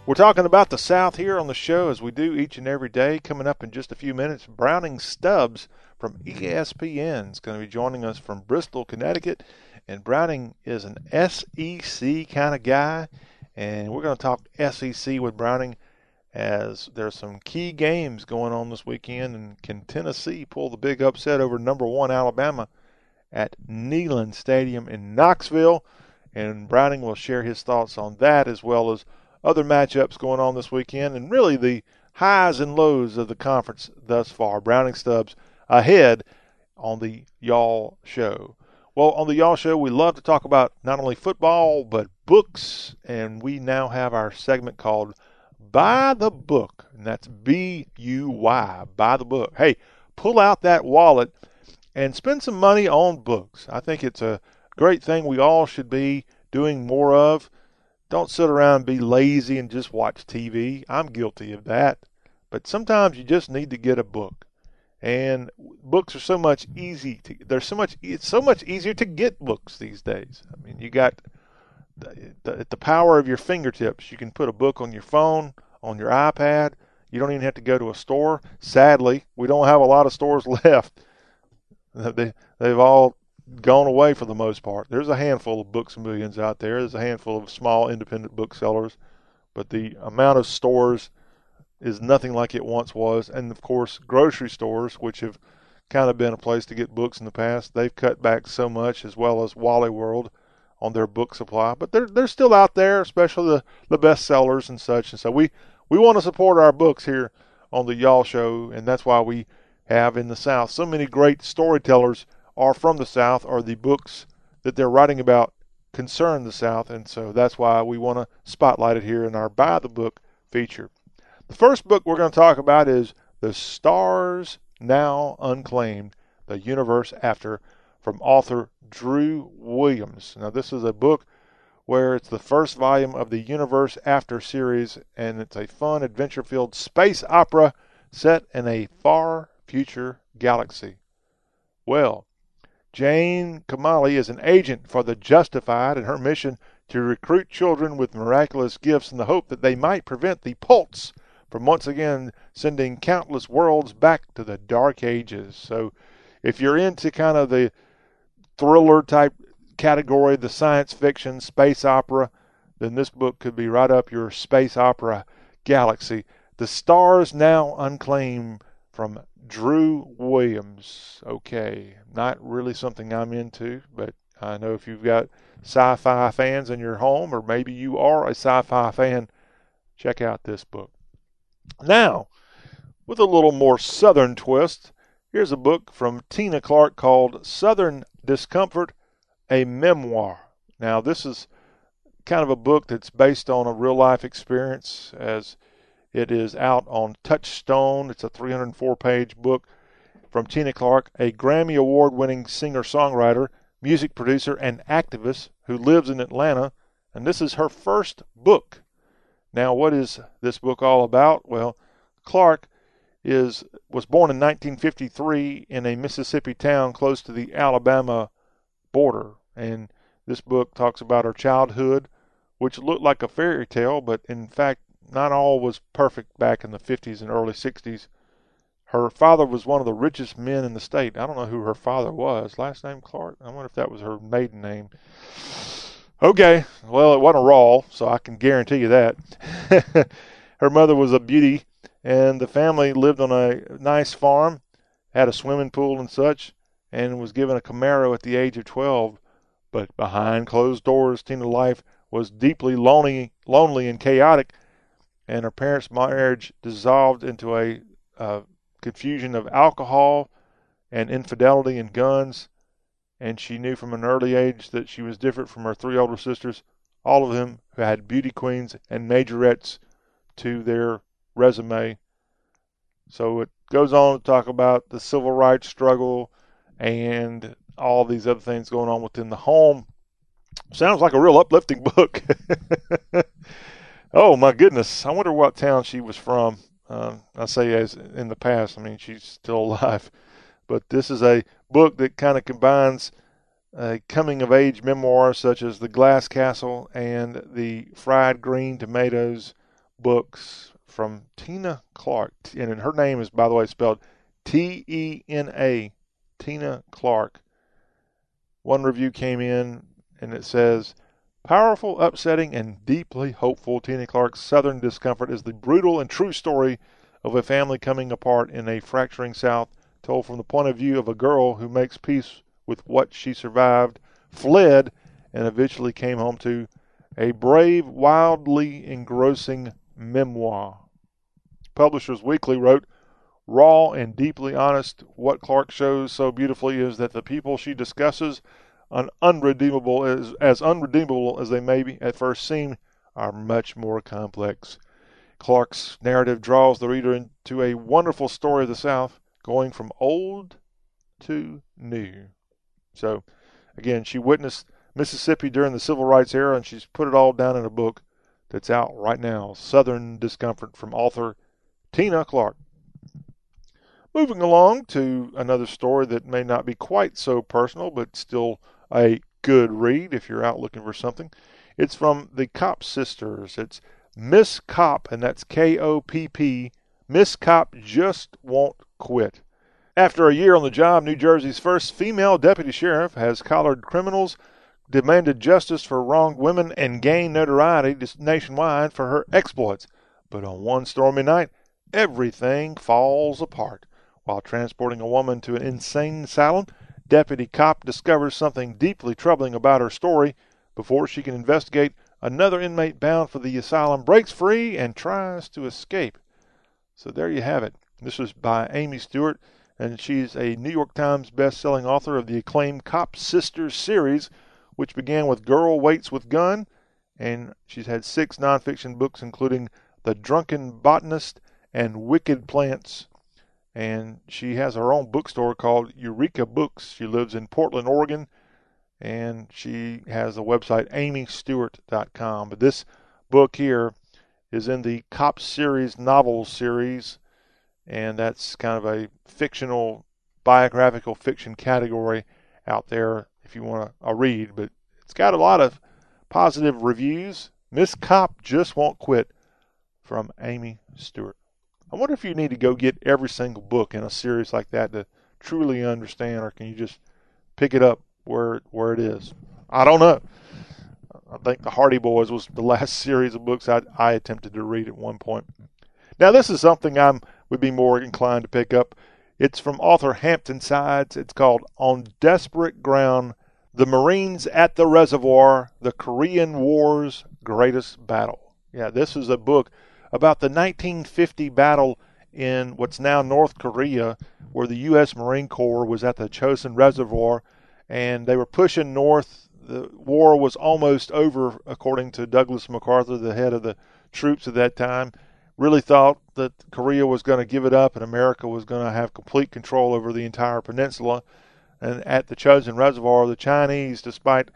We're talking about the South here on the show as we do each and every day. Coming up in just a few minutes, Browning Stubbs from ESPN is going to be joining us from Bristol, Connecticut. And Browning is an SEC kind of guy. And we're going to talk SEC with Browning as there's some key games going on this weekend. And can Tennessee pull the big upset over number one Alabama at Neyland Stadium in Knoxville? And Browning will share his thoughts on that as well as other matchups going on this weekend, and really the highs and lows of the conference thus far. Browning Stubbs ahead on the Y'all Show. Well, on the Y'all Show, we love to talk about not only football, but books, and we now have our segment called Buy the Book, and that's B U Y, Buy the Book. Hey, pull out that wallet and spend some money on books. I think it's a great thing we all should be doing more of. Don't sit around and be lazy and just watch TV. I'm guilty of that. But sometimes you just need to get a book. And books are so much easy to there's so much it's so much easier to get books these days. I mean, you got the, the, the power of your fingertips. You can put a book on your phone, on your iPad. You don't even have to go to a store. Sadly, we don't have a lot of stores left. They they've all gone away for the most part. There's a handful of books and millions out there. There's a handful of small independent booksellers, but the amount of stores is nothing like it once was. And of course, grocery stores, which have kind of been a place to get books in the past, they've cut back so much, as well as Wally World on their book supply. But they're they're still out there, especially the the best sellers and such. And so we we want to support our books here on the Y'all Show, and that's why we have in the South so many great storytellers are from the South or the books that they're writing about concern the South, and so that's why we want to spotlight it here in our Buy the Book feature. The first book we're going to talk about is The Stars Now Unclaimed The Universe After from author Drew Williams. Now, this is a book where it's the first volume of the Universe After series, and it's a fun, adventure filled space opera set in a far future galaxy. Well, Jane Kamali is an agent for the Justified in her mission to recruit children with miraculous gifts in the hope that they might prevent the Pulse from once again sending countless worlds back to the Dark Ages. So, if you're into kind of the thriller type category, the science fiction, space opera, then this book could be right up your space opera galaxy. The Stars Now Unclaimed from Drew Williams. Okay, not really something I'm into, but I know if you've got sci fi fans in your home, or maybe you are a sci fi fan, check out this book. Now, with a little more southern twist, here's a book from Tena Clark called Southern Discomfort, a Memoir. Now, this is kind of a book that's based on a real life experience as it is out on Touchstone. It's a 304 page book from Tena Clark, a Grammy Award winning singer songwriter, music producer, and activist who lives in Atlanta. And this is her first book. Now, what is this book all about? Well, Clark is was born in 1953 in a Mississippi town close to the Alabama border, and this book talks about her childhood, which looked like a fairy tale, but in fact, not all was perfect back in the 50s and early 60s. Her father was one of the richest men in the state. I don't know who her father was. Last name Clark? I wonder if that was her maiden name. Okay, well, it wasn't Rawl, so I can guarantee you that. her mother was a beauty, and the family lived on a nice farm, had a swimming pool and such, and was given a Camaro at the age of 12. But behind closed doors, Tena life was deeply lonely, lonely and chaotic, and her parents' marriage dissolved into a uh, confusion of alcohol and infidelity and guns. And she knew from an early age that she was different from her three older sisters, all of them who had beauty queens and majorettes to their resume. So it goes on to talk about the civil rights struggle and all these other things going on within the home. Sounds like a real uplifting book. oh my goodness! I wonder what town she was from. Uh, I say as in the past. I mean, she's still alive, but this is a book that kind of combines a coming of age memoir such as The Glass Castle and the Fried Green Tomatoes books from Tena Clark. And her name is, by the way, spelled T E N A, Tena Clark. One review came in and it says, Powerful, upsetting, and deeply hopeful, Tena Clark's Southern Discomfort is the brutal and true story of a family coming apart in a fracturing South, told from the point of view of a girl who makes peace with what she survived, fled, and eventually came home to a brave, wildly engrossing memoir. Publishers Weekly wrote, Raw and deeply honest, what Clark shows so beautifully is that the people she discusses un- unredeemable as, as unredeemable as they may be at first seem, are much more complex. Clark's narrative draws the reader into a wonderful story of the South, going from old to new. So, again, she witnessed Mississippi during the Civil Rights era, and she's put it all down in a book that's out right now Southern Discomfort from author Tena Clark. Moving along to another story that may not be quite so personal, but still a good read if you're out looking for something. It's from the Kopp sisters. It's Miss Kopp, and that's K O P P. Miss Kopp just won't quit. After a year on the job, New Jersey's first female deputy sheriff has collared criminals, demanded justice for wronged women, and gained notoriety nationwide for her exploits. But on one stormy night, everything falls apart. While transporting a woman to an insane asylum, Deputy Kopp discovers something deeply troubling about her story. Before she can investigate, another inmate bound for the asylum breaks free and tries to escape. So there you have it. This was by Amy Stewart, and she's a New York Times best-selling author of the acclaimed Kopp Sisters series, which began with Girl Waits with Gun, and she's had six nonfiction books, including The Drunken Botanist and Wicked Plants and she has her own bookstore called Eureka Books. She lives in Portland, Oregon, and she has a website amystewart.com. But this book here is in the Kopp series novel series, and that's kind of a fictional biographical fiction category out there if you want to read. But it's got a lot of positive reviews. Miss Kopp just won't quit from Amy Stewart. I wonder if you need to go get every single book in a series like that to truly understand, or can you just pick it up where where it is? I don't know. I think the Hardy Boys was the last series of books I, I attempted to read at one point. Now this is something I'm would be more inclined to pick up. It's from author Hampton Sides. It's called On Desperate Ground: The Marines at the Reservoir, the Korean War's Greatest Battle. Yeah, this is a book about the 1950 battle in what's now North Korea, where the U.S. Marine Corps was at the Chosin Reservoir, and they were pushing north. The war was almost over, according to Douglas MacArthur, the head of the troops at that time. Really thought that Korea was going to give it up and America was going to have complete control over the entire peninsula. And at the Chosin Reservoir, the Chinese, despite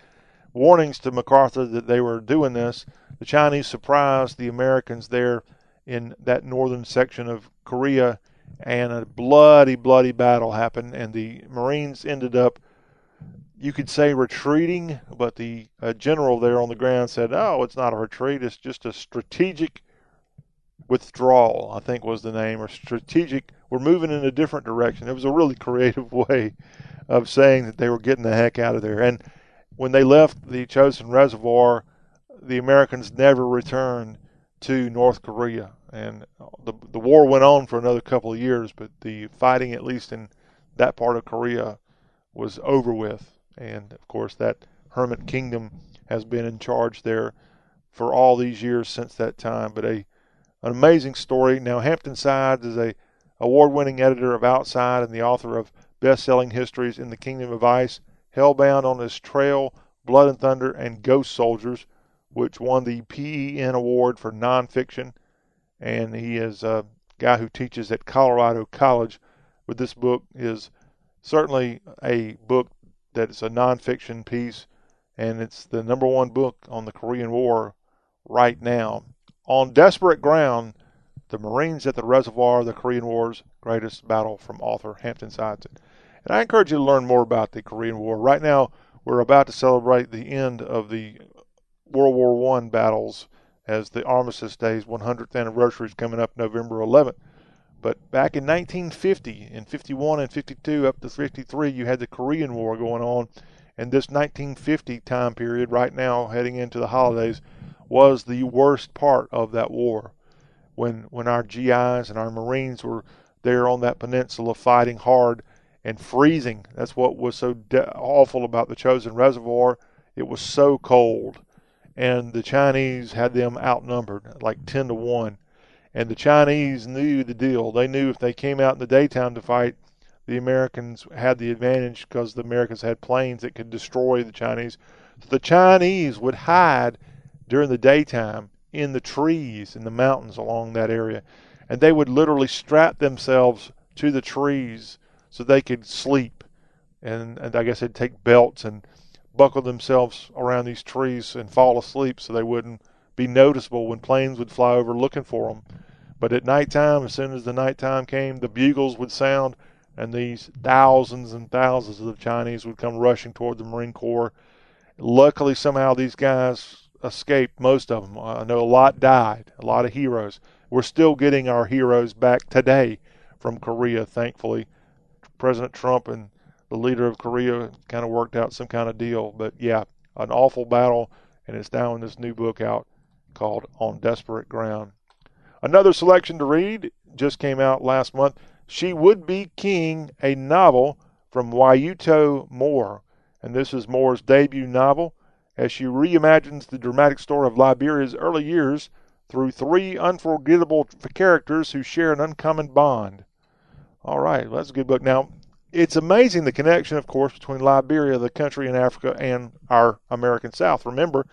warnings to MacArthur that they were doing this, the Chinese surprised the Americans there in that northern section of Korea and a bloody, bloody battle happened, and the Marines ended up, you could say, retreating, but the uh, general there on the ground said, "Oh, it's not a retreat; it's just a strategic withdrawal." I think was the name, or strategic. We're moving in a different direction. It was a really creative way of saying that they were getting the heck out of there. And when they left the Chosin Reservoir, the Americans never returned to North Korea. And the the war went on for another couple of years, but the fighting, at least in that part of Korea, was over with. And of course, that hermit kingdom has been in charge there for all these years since that time. But a an amazing story. Now, Hampton Sides is a award-winning editor of Outside and the author of best-selling histories in the Kingdom of Ice, Hellbound on His Trail, Blood and Thunder, and Ghost Soldiers, which won the PEN Award for nonfiction. And he is a guy who teaches at Colorado College. But this book is certainly a book that is a nonfiction piece, and it's the number one book on the Korean War right now. On Desperate Ground, the Marines at the Reservoir, the Korean War's greatest battle from author Hampton Sides. And I encourage you to learn more about the Korean War. Right now, we're about to celebrate the end of the World War I battles as the Armistice Day's 100th anniversary is coming up November 11th. But back in 1950, in 51 and 52 up to 53, you had the Korean War going on. And this 1950 time period, right now, heading into the holidays, was the worst part of that war. When when our GIs and our Marines were there on that peninsula fighting hard and freezing. That's what was so de- awful about the Chosin Reservoir. It was so cold, and the Chinese had them outnumbered like ten to one. And the Chinese knew the deal. They knew if they came out in the daytime to fight, the Americans had the advantage because the Americans had planes that could destroy the Chinese. So the Chinese would hide during the daytime in the trees in the mountains along that area. And they would literally strap themselves to the trees so they could sleep. And, and I guess they'd take belts and buckle themselves around these trees and fall asleep so they wouldn't be noticeable when planes would fly over looking for them. But at nighttime, as soon as the nighttime came, the bugles would sound, and these thousands and thousands of Chinese would come rushing toward the Marine Corps. Luckily, somehow these guys escaped, most of them. I know a lot died, a lot of heroes. We're still getting our heroes back today from Korea, thankfully. President Trump and the leader of Korea kind of worked out some kind of deal. But yeah, an awful battle, and it's now in this new book out called On Desperate Ground. Another selection to read just came out last month. She Would Be King, a novel from Wayétu Moore. And this is Moore's debut novel as she reimagines the dramatic story of Liberia's early years through three unforgettable characters who share an uncommon bond. All right, well, that's a good book. Now, it's amazing the connection, of course, between Liberia, the country in Africa, and our American South. Remember,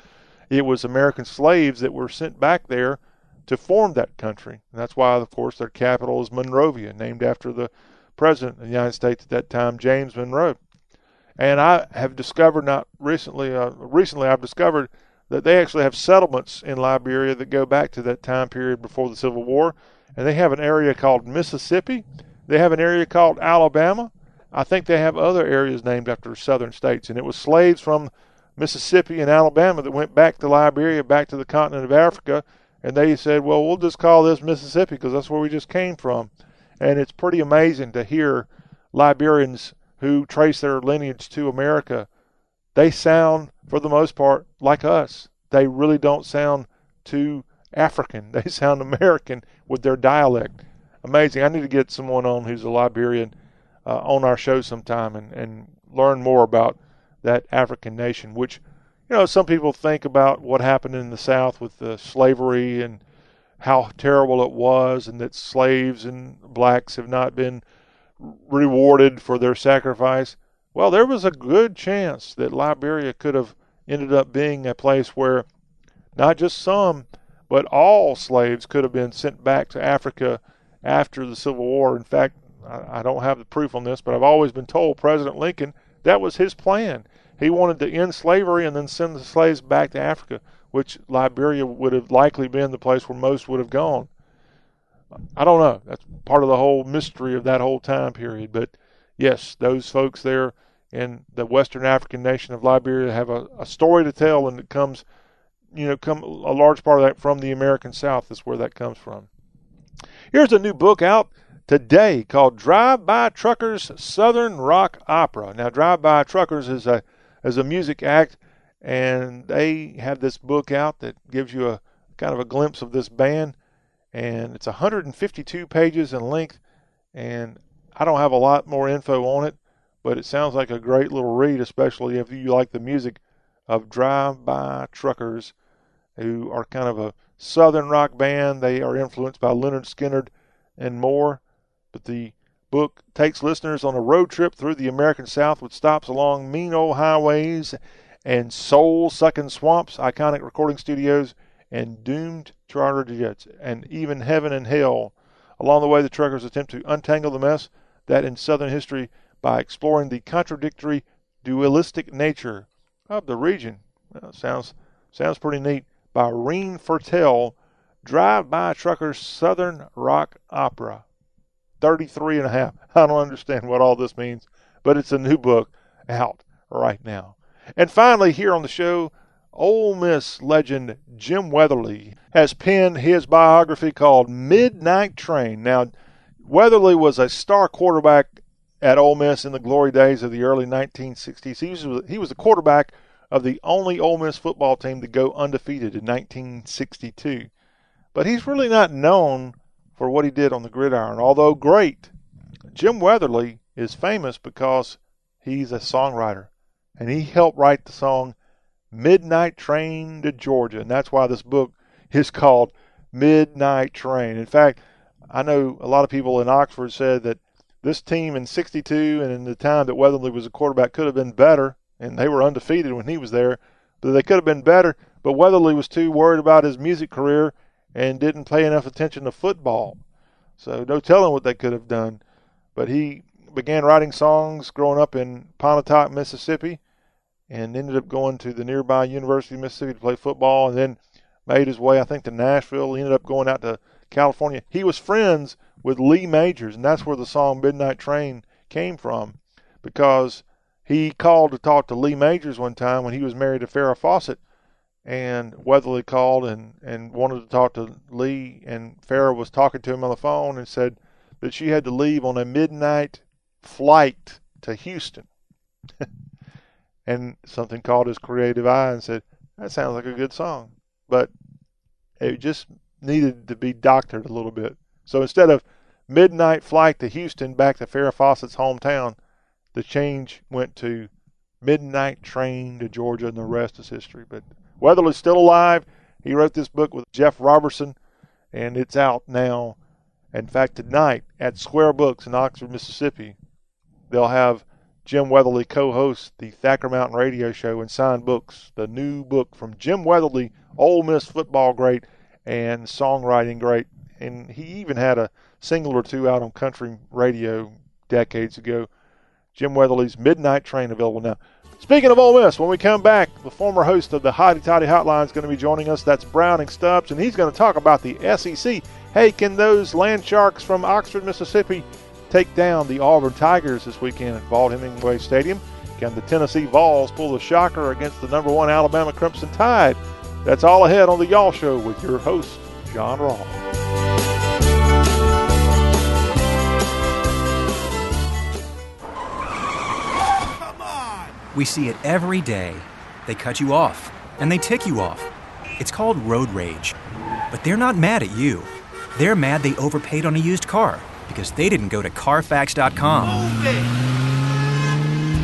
it was American slaves that were sent back there to form that country. And that's why, of course, their capital is Monrovia, named after the president of the United States at that time, James Monroe. And I have discovered not recently, uh, recently I've discovered that they actually have settlements in Liberia that go back to that time period before the Civil War. And they have an area called Mississippi. They have an area called Alabama. I think they have other areas named after southern states. And it was slaves from Mississippi and Alabama that went back to Liberia, back to the continent of Africa, and they said, well, we'll just call this Mississippi because that's where we just came from. And it's pretty amazing to hear Liberians who trace their lineage to America. They sound, for the most part, like us. They really don't sound too African. They sound American with their dialect. Amazing. I need to get someone on who's a Liberian uh, on our show sometime and, and learn more about that African nation, which you know, some people think about what happened in the South with the slavery and how terrible it was, and that slaves and blacks have not been rewarded for their sacrifice. Well, there was a good chance that Liberia could have ended up being a place where not just some, but all slaves could have been sent back to Africa after the Civil War. In fact, I don't have the proof on this, but I've always been told President Lincoln that was his plan. He wanted to end slavery and then send the slaves back to Africa, which Liberia would have likely been the place where most would have gone. I don't know. That's part of the whole mystery of that whole time period. But yes, those folks there in the Western African nation of Liberia have a, a story to tell, and it comes, you know, come a large part of that from the American South is where that comes from. Here's a new book out today called Drive By Truckers Southern Rock Opera. Now, Drive By Truckers is a is a music act, and they have this book out that gives you a kind of a glimpse of this band, and it's 152 pages in length, and I don't have a lot more info on it, but it sounds like a great little read, especially if you like the music of Drive By Truckers, who are kind of a southern rock band. They are influenced by Lynyrd Skynyrd and more. But the book takes listeners on a road trip through the American South with stops along mean old highways and soul sucking swamps, iconic recording studios, and doomed charter jets, and even heaven and hell. Along the way, the truckers attempt to untangle the mess that in Southern history by exploring the contradictory, dualistic nature of the region. Well, sounds sounds pretty neat. By Rien Fertel, Drive By Truckers Southern Rock Opera. 33 and a half. I don't understand what all this means, but it's a new book out right now. And finally, here on the show, Ole Miss legend Jim Weatherly has penned his biography called Midnight Train. Now, Weatherly was a star quarterback at Ole Miss in the glory days of the early 1960s. He was, he was the quarterback of the only Ole Miss football team to go undefeated in 1962. But he's really not known for what he did on the gridiron. Although great, Jim Weatherly is famous because he's a songwriter. And he helped write the song Midnight Train to Georgia. And that's why this book is called Midnight Train. In fact, I know a lot of people in Oxford said that this team in 62 and in the time that Weatherly was a quarterback could have been better. And they were undefeated when he was there. But they could have been better. But Weatherly was too worried about his music career and didn't pay enough attention to football. So no telling what they could have done. But he began writing songs growing up in Pontotoc, Mississippi, and ended up going to the nearby University of Mississippi to play football, and then made his way, I think, to Nashville. He ended up going out to California. He was friends with Lee Majors, and that's where the song Midnight Train came from, because he called to talk to Lee Majors one time when he was married to Farrah Fawcett and Weatherly called and, and wanted to talk to Lee, and Farrah was talking to him on the phone and said that she had to leave on a midnight flight to Houston. and something caught his creative eye and said, That sounds like a good song. But it just needed to be doctored a little bit. So instead of midnight flight to Houston back to Farrah Fawcett's hometown, the change went to midnight train to Georgia, and the rest is history. But Weatherly's still alive. He wrote this book with Jeff Robertson, and it's out now. In fact, tonight at Square Books in Oxford, Mississippi, they'll have Jim Weatherly co-host the Thacker Mountain Radio Show and sign books. The new book from Jim Weatherly, Ole Miss football great and songwriting great, and he even had a single or two out on country radio decades ago. Jim Weatherly's Midnight Train available now. Speaking of Ole Miss, when we come back, the former host of the Hotty Toddy Hotline is going to be joining us. That's Browning Stubbs, and he's going to talk about the SEC. Hey, can those land sharks from Oxford, Mississippi take down the Auburn Tigers this weekend at Vaught-Hemingway Stadium? Can the Tennessee Vols pull the shocker against the number one Alabama Crimson Tide? That's all ahead on the Y'all Show with your host, John Rawl. We see it every day. They cut you off, and they tick you off. It's called road rage. But they're not mad at you. They're mad they overpaid on a used car because they didn't go to Carfax.com.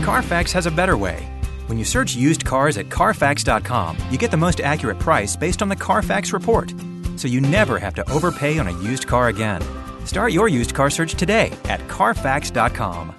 Carfax has a better way. When you search used cars at Carfax.com, you get the most accurate price based on the Carfax report. So you never have to overpay on a used car again. Start your used car search today at Carfax.com.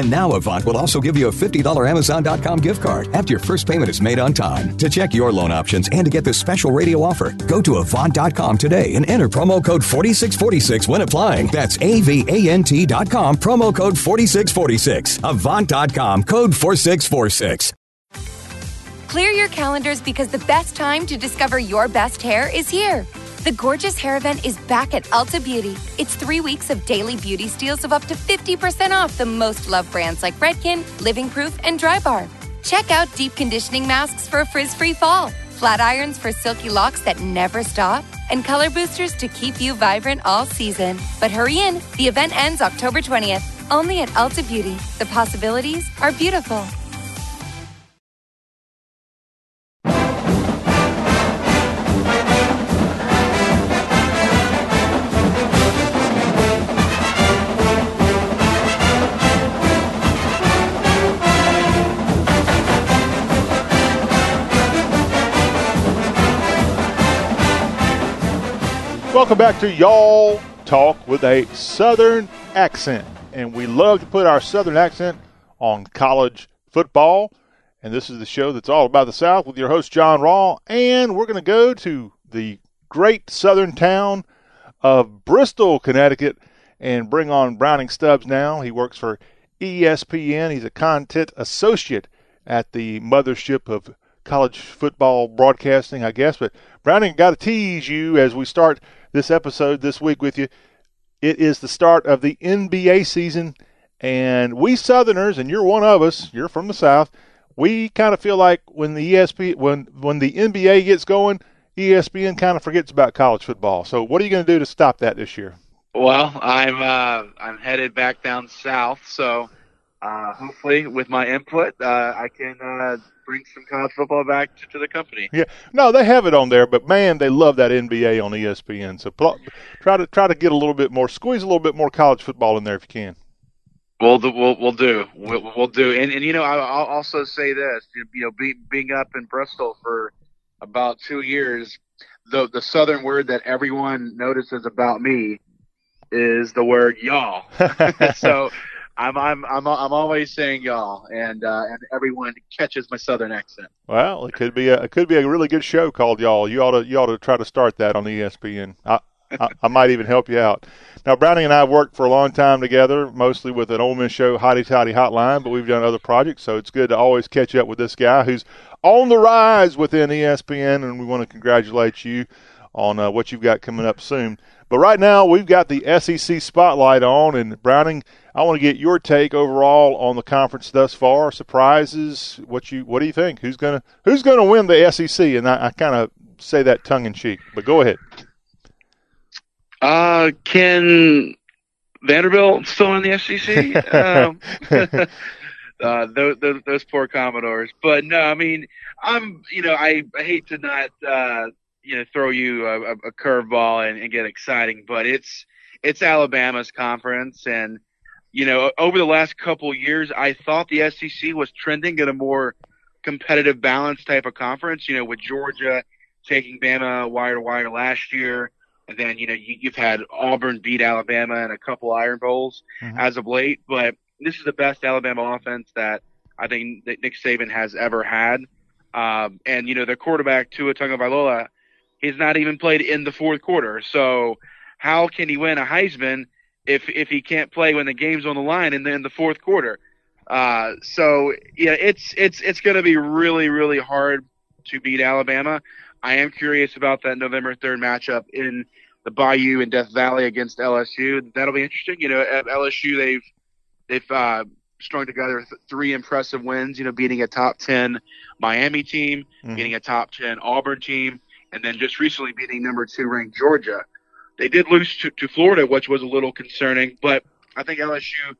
And now Avant will also give you a $50 Amazon.com gift card after your first payment is made on time. To check your loan options and to get this special radio offer, go to Avant.com today and enter promo code 4646 when applying. That's A-V-A-N-T.com, promo code 4646. Avant.com, code 4646. Clear your calendars because the best time to discover your best hair is here. The Gorgeous Hair Event is back at Ulta Beauty. It's three weeks of daily beauty steals of up to 50% off the most loved brands like Redken, Living Proof, and Drybar. Check out deep conditioning masks for a frizz free fall, flat irons for silky locks that never stop, and color boosters to keep you vibrant all season. But hurry in, the event ends October 20th, only at Ulta Beauty. The possibilities are beautiful. Welcome back to Y'all Talk with a Southern accent. And we love to put our Southern accent on college football. And this is the show that's all about the South with your host, John Rawl. And we're going to go to the great southern town of Bristol, Connecticut, and bring on Browning Stubbs now. He works for ESPN. He's a content associate at the mothership of college football broadcasting, I guess. But Browning, got to tease you as we start this episode this week with you. It is the start of the NBA season, and we Southerners, and you're one of us. You're from the South. We kind of feel like when the ESP when when the NBA gets going, ESPN kind of forgets about college football. So, what are you going to do to stop that this year? Well, I'm uh, I'm headed back down south, so uh, hopefully, with my input, uh, I can uh, bring some college football back to, to the company. Yeah, no, they have it on there, but man, they love that NBA on ESPN. So pl- try to try to get a little bit more, squeeze a little bit more college football in there if you can. We'll do. We'll, we'll do. We'll, we'll do. And, and you know, I, I'll also say this. You know, be, being up in Bristol for about two years, the the southern word that everyone notices about me is the word y'all. so I'm I'm I'm I'm always saying y'all, and uh, and everyone catches my southern accent. Well, it could be a it could be a really good show called y'all. You ought to you ought to try to start that on ESPN. I, I, I might even help you out. Now, Browning and I have worked for a long time together, mostly with an Ole Miss show, Hottie Toddy Hotline, but we've done other projects, so it's good to always catch up with this guy who's on the rise within ESPN, and we want to congratulate you on uh, what you've got coming up soon. But right now, we've got the SEC spotlight on, and Browning, I want to get your take overall on the conference thus far. Surprises? What you what do you think? Who's gonna Who's gonna win the SEC? And I, I kind of say that tongue in cheek, but go ahead. Uh, can Vanderbilt still in the SEC? um, uh, those, those, those poor Commodores. But no, I mean, I'm, you know, I, I hate to not, uh, you know, throw you a, a curveball and, and get exciting, but it's, it's Alabama's conference. And, you know, over the last couple years, I thought the SEC was trending in a more competitive balance type of conference, you know, with Georgia taking Bama wire to wire last year. And then, you know, you, you've had Auburn beat Alabama in a couple Iron Bowls Mhm. as of late, but this is the best Alabama offense that I think that Nick Saban has ever had. Um, and, you know, their quarterback, Tua Tagovailoa, he's not even played in the fourth quarter. So how can he win a Heisman if, if he can't play when the game's on the line in the, in the fourth quarter? Uh, so yeah, it's, it's, it's going to be really, really hard to beat Alabama. I am curious about that November 3rd matchup in the Bayou and Death Valley against LSU. That'll be interesting. You know, at LSU, they've, they've, uh, strung together th- three impressive wins, you know, beating a top 10 Miami team, Mhm. beating a top 10 Auburn team, and then just recently beating number two ranked Georgia. They did lose to, to Florida, which was a little concerning, but I think LSU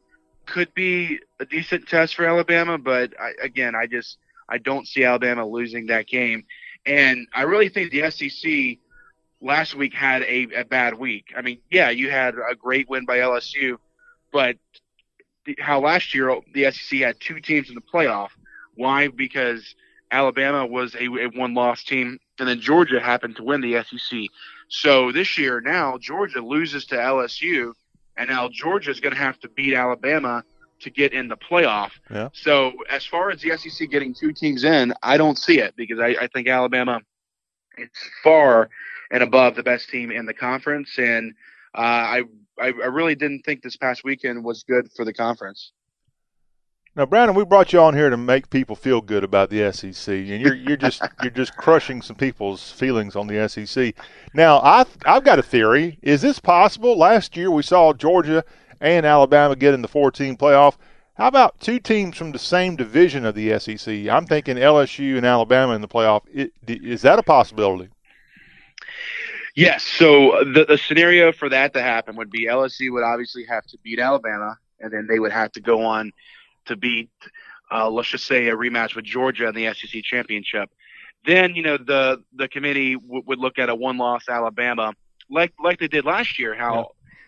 could be a decent test for Alabama, but I, again, I just I don't see Alabama losing that game, and I really think the SEC last week had a, a bad week. I mean, yeah, you had a great win by LSU, but the, how last year the SEC had two teams in the playoff. Why? Because Alabama was a, a one-loss team, and then Georgia happened to win the SEC. So this year, now Georgia loses to LSU, and now Georgia is going to have to beat Alabama to get in the playoff. Yeah. So as far as the SEC getting two teams in, I don't see it because I, I think Alabama is far and above the best team in the conference, and uh, I, I I really didn't think this past weekend was good for the conference. Now, Brandon, we brought you on here to make people feel good about the SEC, and you're you're just you're just crushing some people's feelings on the SEC. Now, I I've got a theory. Is this possible? Last year we saw Georgia and Alabama get in the 14 playoff. How about two teams from the same division of the SEC? I'm thinking LSU and Alabama in the playoff. Is that a possibility? Yes. So the the scenario for that to happen would be LSU would obviously have to beat Alabama, and then they would have to go on to beat, uh, let's just say, a rematch with Georgia in the SEC championship. Then you know the the committee w- would look at a one loss Alabama, like like they did last year. How yeah.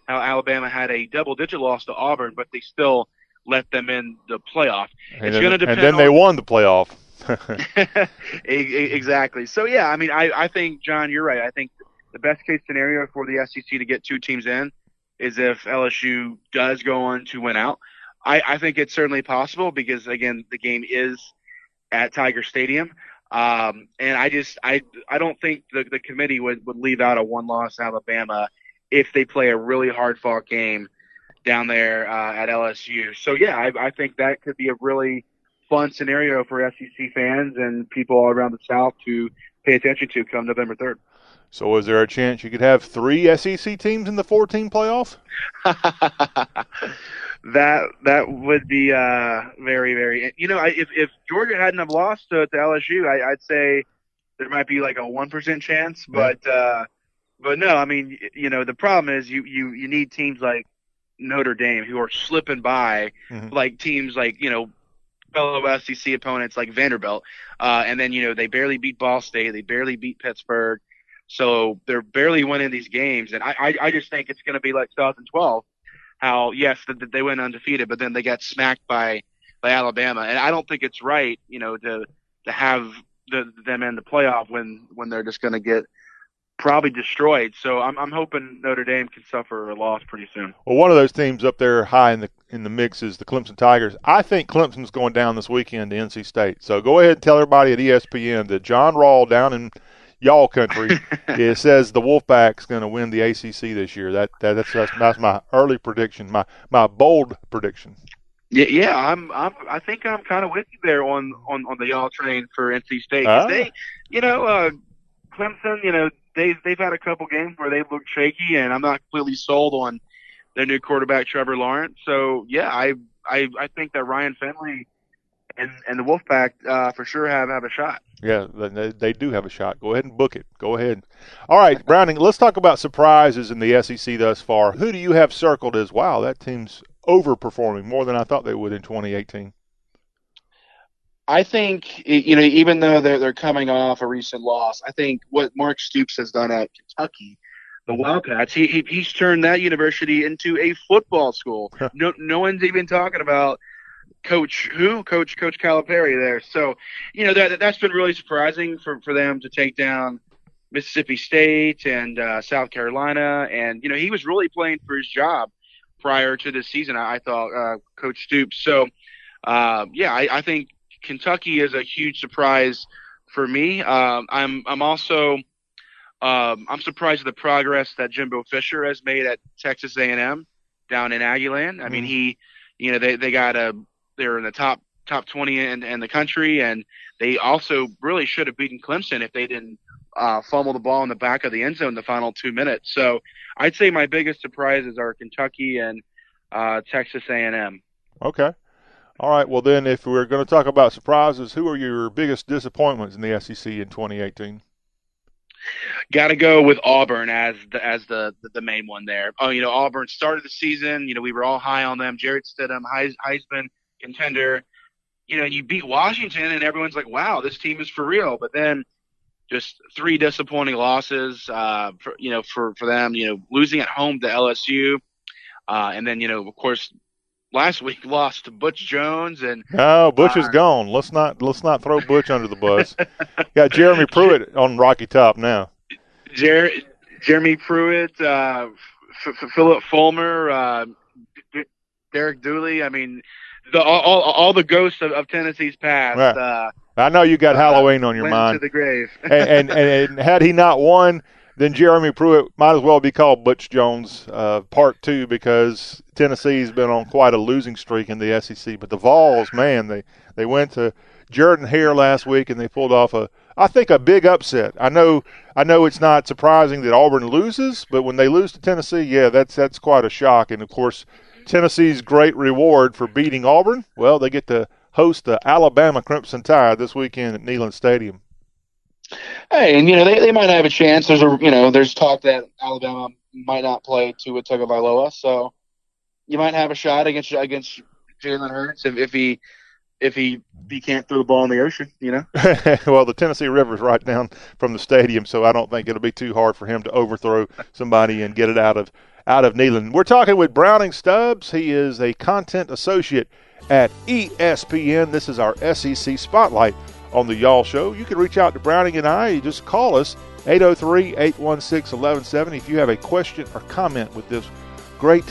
how Alabama had a double digit loss to Auburn, but they still let them in the playoff. And it's then, going to depend. And then on, they won the playoff. exactly. So yeah, I mean, I I think John, you're right. I think the best case scenario for the SEC to get two teams in is if LSU does go on to win out. I, I think it's certainly possible because again, the game is at Tiger Stadium. Um, and I just I I don't think the, the committee would, would leave out a one loss Alabama if they play a really hard fought game down there uh, at LSU. So yeah, I, I think that could be a really fun scenario for SEC fans and people all around the South to pay attention to come November third. So is there a chance you could have three SEC teams in the 14 playoff? that that would be uh, very very. You know, I, if if Georgia hadn't have lost to, to LSU, I, would say there might be like a one percent chance. But uh, but no, I mean, you know, the problem is you you you need teams like Notre Dame who are slipping by, mm-hmm. like teams like you know fellow SEC opponents like Vanderbilt, uh, and then you know they barely beat Ball State, they barely beat Pittsburgh, so they're barely winning these games, and I I, I just think it's going to be like 2012 how yes that they went undefeated, but then they got smacked by by Alabama, and I don't think it's right, you know, to to have the, them in the playoff when when they're just going to get probably destroyed. So I'm I'm hoping Notre Dame can suffer a loss pretty soon. Well, one of those teams up there high in the in the mix is the Clemson Tigers. I think Clemson's going down this weekend to NC State. So go ahead and tell everybody at ESPN that John Rawl down in y'all country, it says the Wolfpack's going to win the ACC this year. That, that that's, that's that's my early prediction, my my bold prediction. Yeah, yeah, I'm, I'm, I think I'm kind of with you there on, on, on the y'all train for NC State. Ah. They, you know, uh, Clemson, you know, they, they've had a couple games where they've looked shaky, and I'm not completely sold on their new quarterback Trevor Lawrence. So yeah, I, I, I think that Ryan Finley and and the Wolfpack uh, for sure have have a shot. Yeah, they, they do have a shot. Go ahead and book it. Go ahead. All right, Browning. Let's talk about surprises in the SEC thus far. Who do you have circled as wow? That team's overperforming more than I thought they would in 2018. I think you know, even though they're they're coming off a recent loss, I think what Mark Stoops has done at Kentucky, the Wildcats, he, he he's turned that university into a football school. no no one's even talking about coach who? Coach coach calipari there. So you know that that's been really surprising for for them to take down mississippi state and uh, south carolina. And you know he was really playing for his job prior to this season i, I thought uh, coach stoops. So uh, yeah I, I think kentucky is a huge surprise for me. Um, i'm i'm also um, i'm surprised at the progress that jimbo fisher has made at texas a&m down in aggieland i mean mm-hmm. he you know they, they got a they're in the top top 20 in, in the country, and they also really should have beaten Clemson if they didn't uh, fumble the ball in the back of the end zone the final two minutes. So I'd say my biggest surprises are Kentucky and uh, Texas A&M. Okay. All right. Well, then, if we're going to talk about surprises, who are your biggest disappointments in the SEC in 2018? Got to go with Auburn as the as the, the the main one there. Oh, you know Auburn started the season. You know we were all high on them. Jarrett Stidham, Heisman contender. You know you beat Washington, and everyone's like, "Wow, this team is for real." But then just three disappointing losses. Uh, for, you know for for them. You know losing at home to LSU, uh, and then you know of course last week lost to Butch Jones and No, Butch is uh, gone. Let's not let's not throw Butch under the bus. Got Jeremy Pruitt on Rocky Top now. Jer- Jeremy Pruitt, uh, F- F- Phillip Fulmer, uh, D- Derek Dooley. I mean, the all, all, the ghosts of, of Tennessee's past. Right. Uh, I know you got Halloween on your mind. to the grave. and, and, and had he not won, then Jeremy Pruitt might as well be called Butch Jones uh, Part Two because Tennessee's been on quite a losing streak in the SEC. But the Vols, man, they they went to Jordan Hare last week and they pulled off a I think a big upset. I know I know it's not surprising that Auburn loses, but when they lose to Tennessee, yeah, that's that's quite a shock. And of course, Tennessee's great reward for beating Auburn, well, they get to host the Alabama Crimson Tide this weekend at Neyland Stadium. Hey, and you know they, they might have a chance. There's a you know there's talk that Alabama might not play Tua Tagovailoa, so you might have a shot against against Jalen Hurts if, if he if he he can't throw the ball in the ocean. You know. well, the Tennessee River's right down from the stadium, so I don't think it'll be too hard for him to overthrow somebody and get it out of out of Neyland. We're talking with Browning Stubbs. He is a content associate at ESPN. This is our SEC Spotlight on the Y'all Show. You can reach out to Browning and I. You just call us 803-816-1170 if you have a question or comment with this great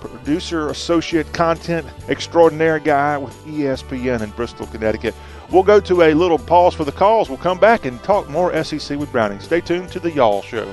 producer, associate, content extraordinary guy with ESPN in Bristol, Connecticut. We'll go to a little pause for the calls. We'll come back and talk more SEC with Browning. Stay tuned to the Y'all Show.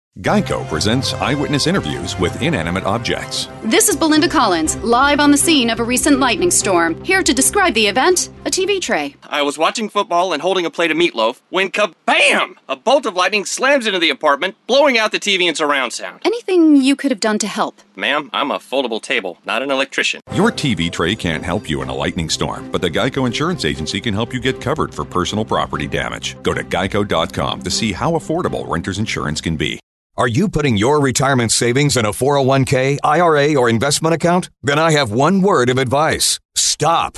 Geico presents eyewitness interviews with inanimate objects. This is Belinda Collins, live on the scene of a recent lightning storm, here to describe the event a TV tray. I was watching football and holding a plate of meatloaf when kabam! A bolt of lightning slams into the apartment, blowing out the TV and surround sound. Anything you could have done to help? Ma'am, I'm a foldable table, not an electrician. Your TV tray can't help you in a lightning storm, but the Geico Insurance Agency can help you get covered for personal property damage. Go to geico.com to see how affordable renter's insurance can be. Are you putting your retirement savings in a 401k, IRA, or investment account? Then I have one word of advice stop.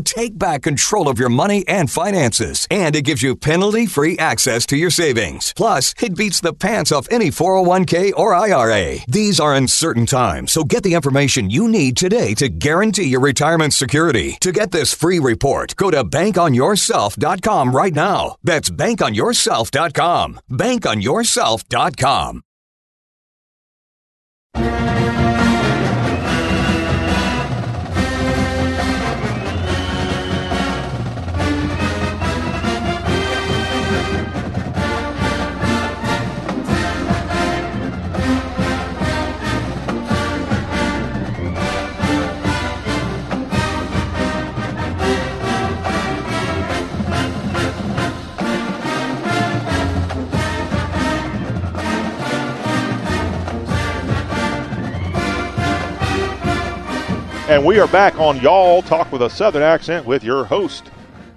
take back control of your money and finances, and it gives you penalty free access to your savings. Plus, it beats the pants off any 401k or IRA. These are uncertain times, so get the information you need today to guarantee your retirement security. To get this free report, go to bankonyourself.com right now. That's bankonyourself.com. Bankonyourself.com. And we are back on Y'all Talk with a Southern Accent with your host,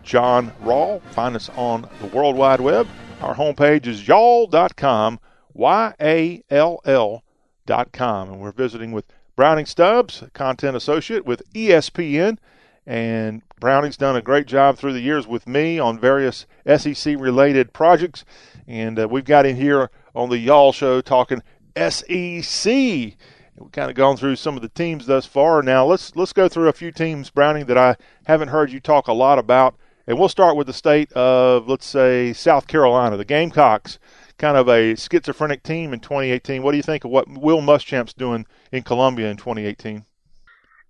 John Rawl. Find us on the World Wide Web. Our homepage is y'all.com, Y A L L.com. And we're visiting with Browning Stubbs, content associate with ESPN, and Browning's done a great job through the years with me on various SEC related projects, and uh, we've got him here on the Y'all Show talking SEC. We've kind of gone through some of the teams thus far. Now let's let's go through a few teams, Browning, that I haven't heard you talk a lot about, and we'll start with the state of let's say South Carolina, the Gamecocks, kind of a schizophrenic team in 2018. What do you think of what Will Muschamp's doing in Columbia in 2018?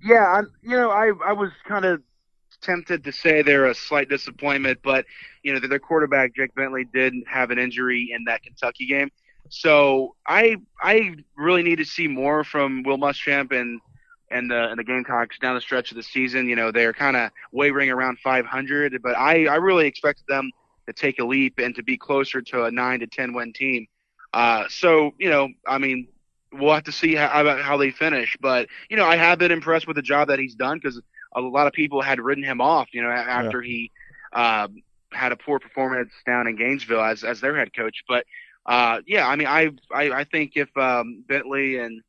Yeah, I, you know, I I was kind of tempted to say they're a slight disappointment, but you know, their quarterback Jake Bentley did have an injury in that Kentucky game. So I I really need to see more from Will Muschamp and and the and the Gamecocks down the stretch of the season. You know, they're kind of wavering around 500, but I I really expected them to take a leap and to be closer to a nine to 10 win team. Uh, so you know, I mean, we'll have to see how how they finish. But you know, I have been impressed with the job that he's done because a lot of people had written him off. You know, after yeah. he um, had a poor performance down in Gainesville as as their head coach. But uh, yeah, I mean, I, I I think if um, Bentley and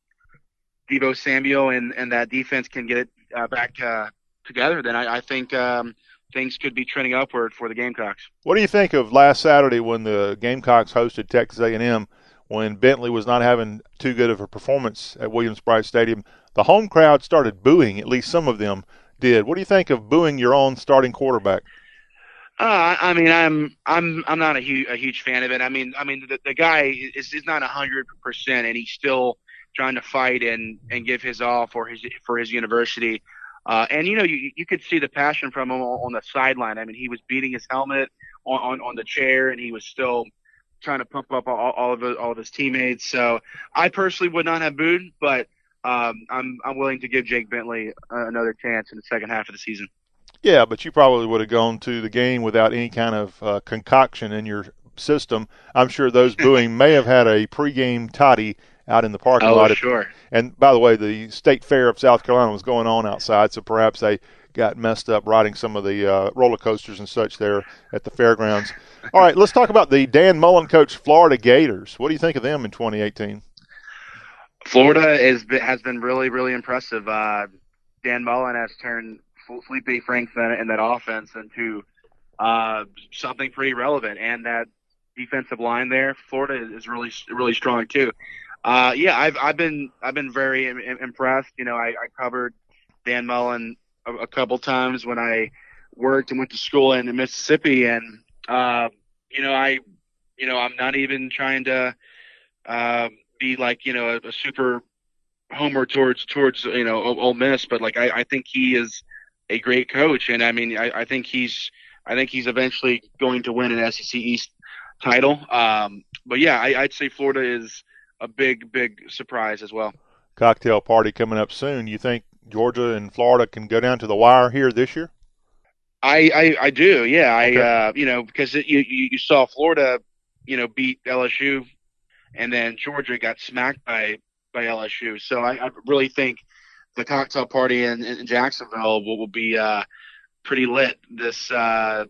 Deebo Samuel and and that defense can get it uh, back uh, together, then I, I think. Um, things could be trending upward for the Gamecocks. What do you think of last Saturday when the Gamecocks hosted Texas A&M? When Bentley was not having too good of a performance at Williams-Brice Stadium, the home crowd started booing. At least some of them did. What do you think of booing your own starting quarterback? Uh, I mean, I'm I'm I'm not a huge a huge fan of it. I mean, I mean the, the guy is is not hundred percent, and he's still trying to fight and and give his all for his for his university. Uh, and you know, you you could see the passion from him on the sideline. I mean, he was beating his helmet on on, on the chair, and he was still trying to pump up all, all of his, all of his teammates. So I personally would not have booed, but um, I'm I'm willing to give Jake Bentley another chance in the second half of the season. Yeah, but you probably would have gone to the game without any kind of uh, concoction in your system. I'm sure those booing may have had a pregame toddy out in the parking oh, lot. Oh, sure. And by the way, the State Fair of South Carolina was going on outside, so perhaps they got messed up riding some of the uh, roller coasters and such there at the fairgrounds. All right, let's talk about the Dan Mullen coach Florida Gators. What do you think of them in 2018? Florida is has been really really impressive. Uh, Dan Mullen has turned Felipe Franks and that offense into uh, something pretty relevant. And that defensive line there, Florida is really really strong too. Uh, yeah, I've I've been I've been very Im- impressed. You know, I, I covered Dan Mullen a, a, couple times when I worked and went to school in Mississippi, and uh, you know, I you know I'm not even trying to uh, be like you know a, a super homer towards towards you know Ole Miss, but like I, I think he is a great coach, and I mean, I, I think he's I think he's eventually going to win an SEC East title. Um, but yeah, I, would say Florida is a big, big surprise as well. Cocktail party coming up soon. You think Georgia and Florida can go down to the wire here this year? I I, I do. Yeah, okay. I uh, you know because it, you you saw Florida, you know, beat LSU, and then Georgia got smacked by by LSU. So I, I really think the cocktail party in, in Jacksonville will, will be uh, pretty lit this uh,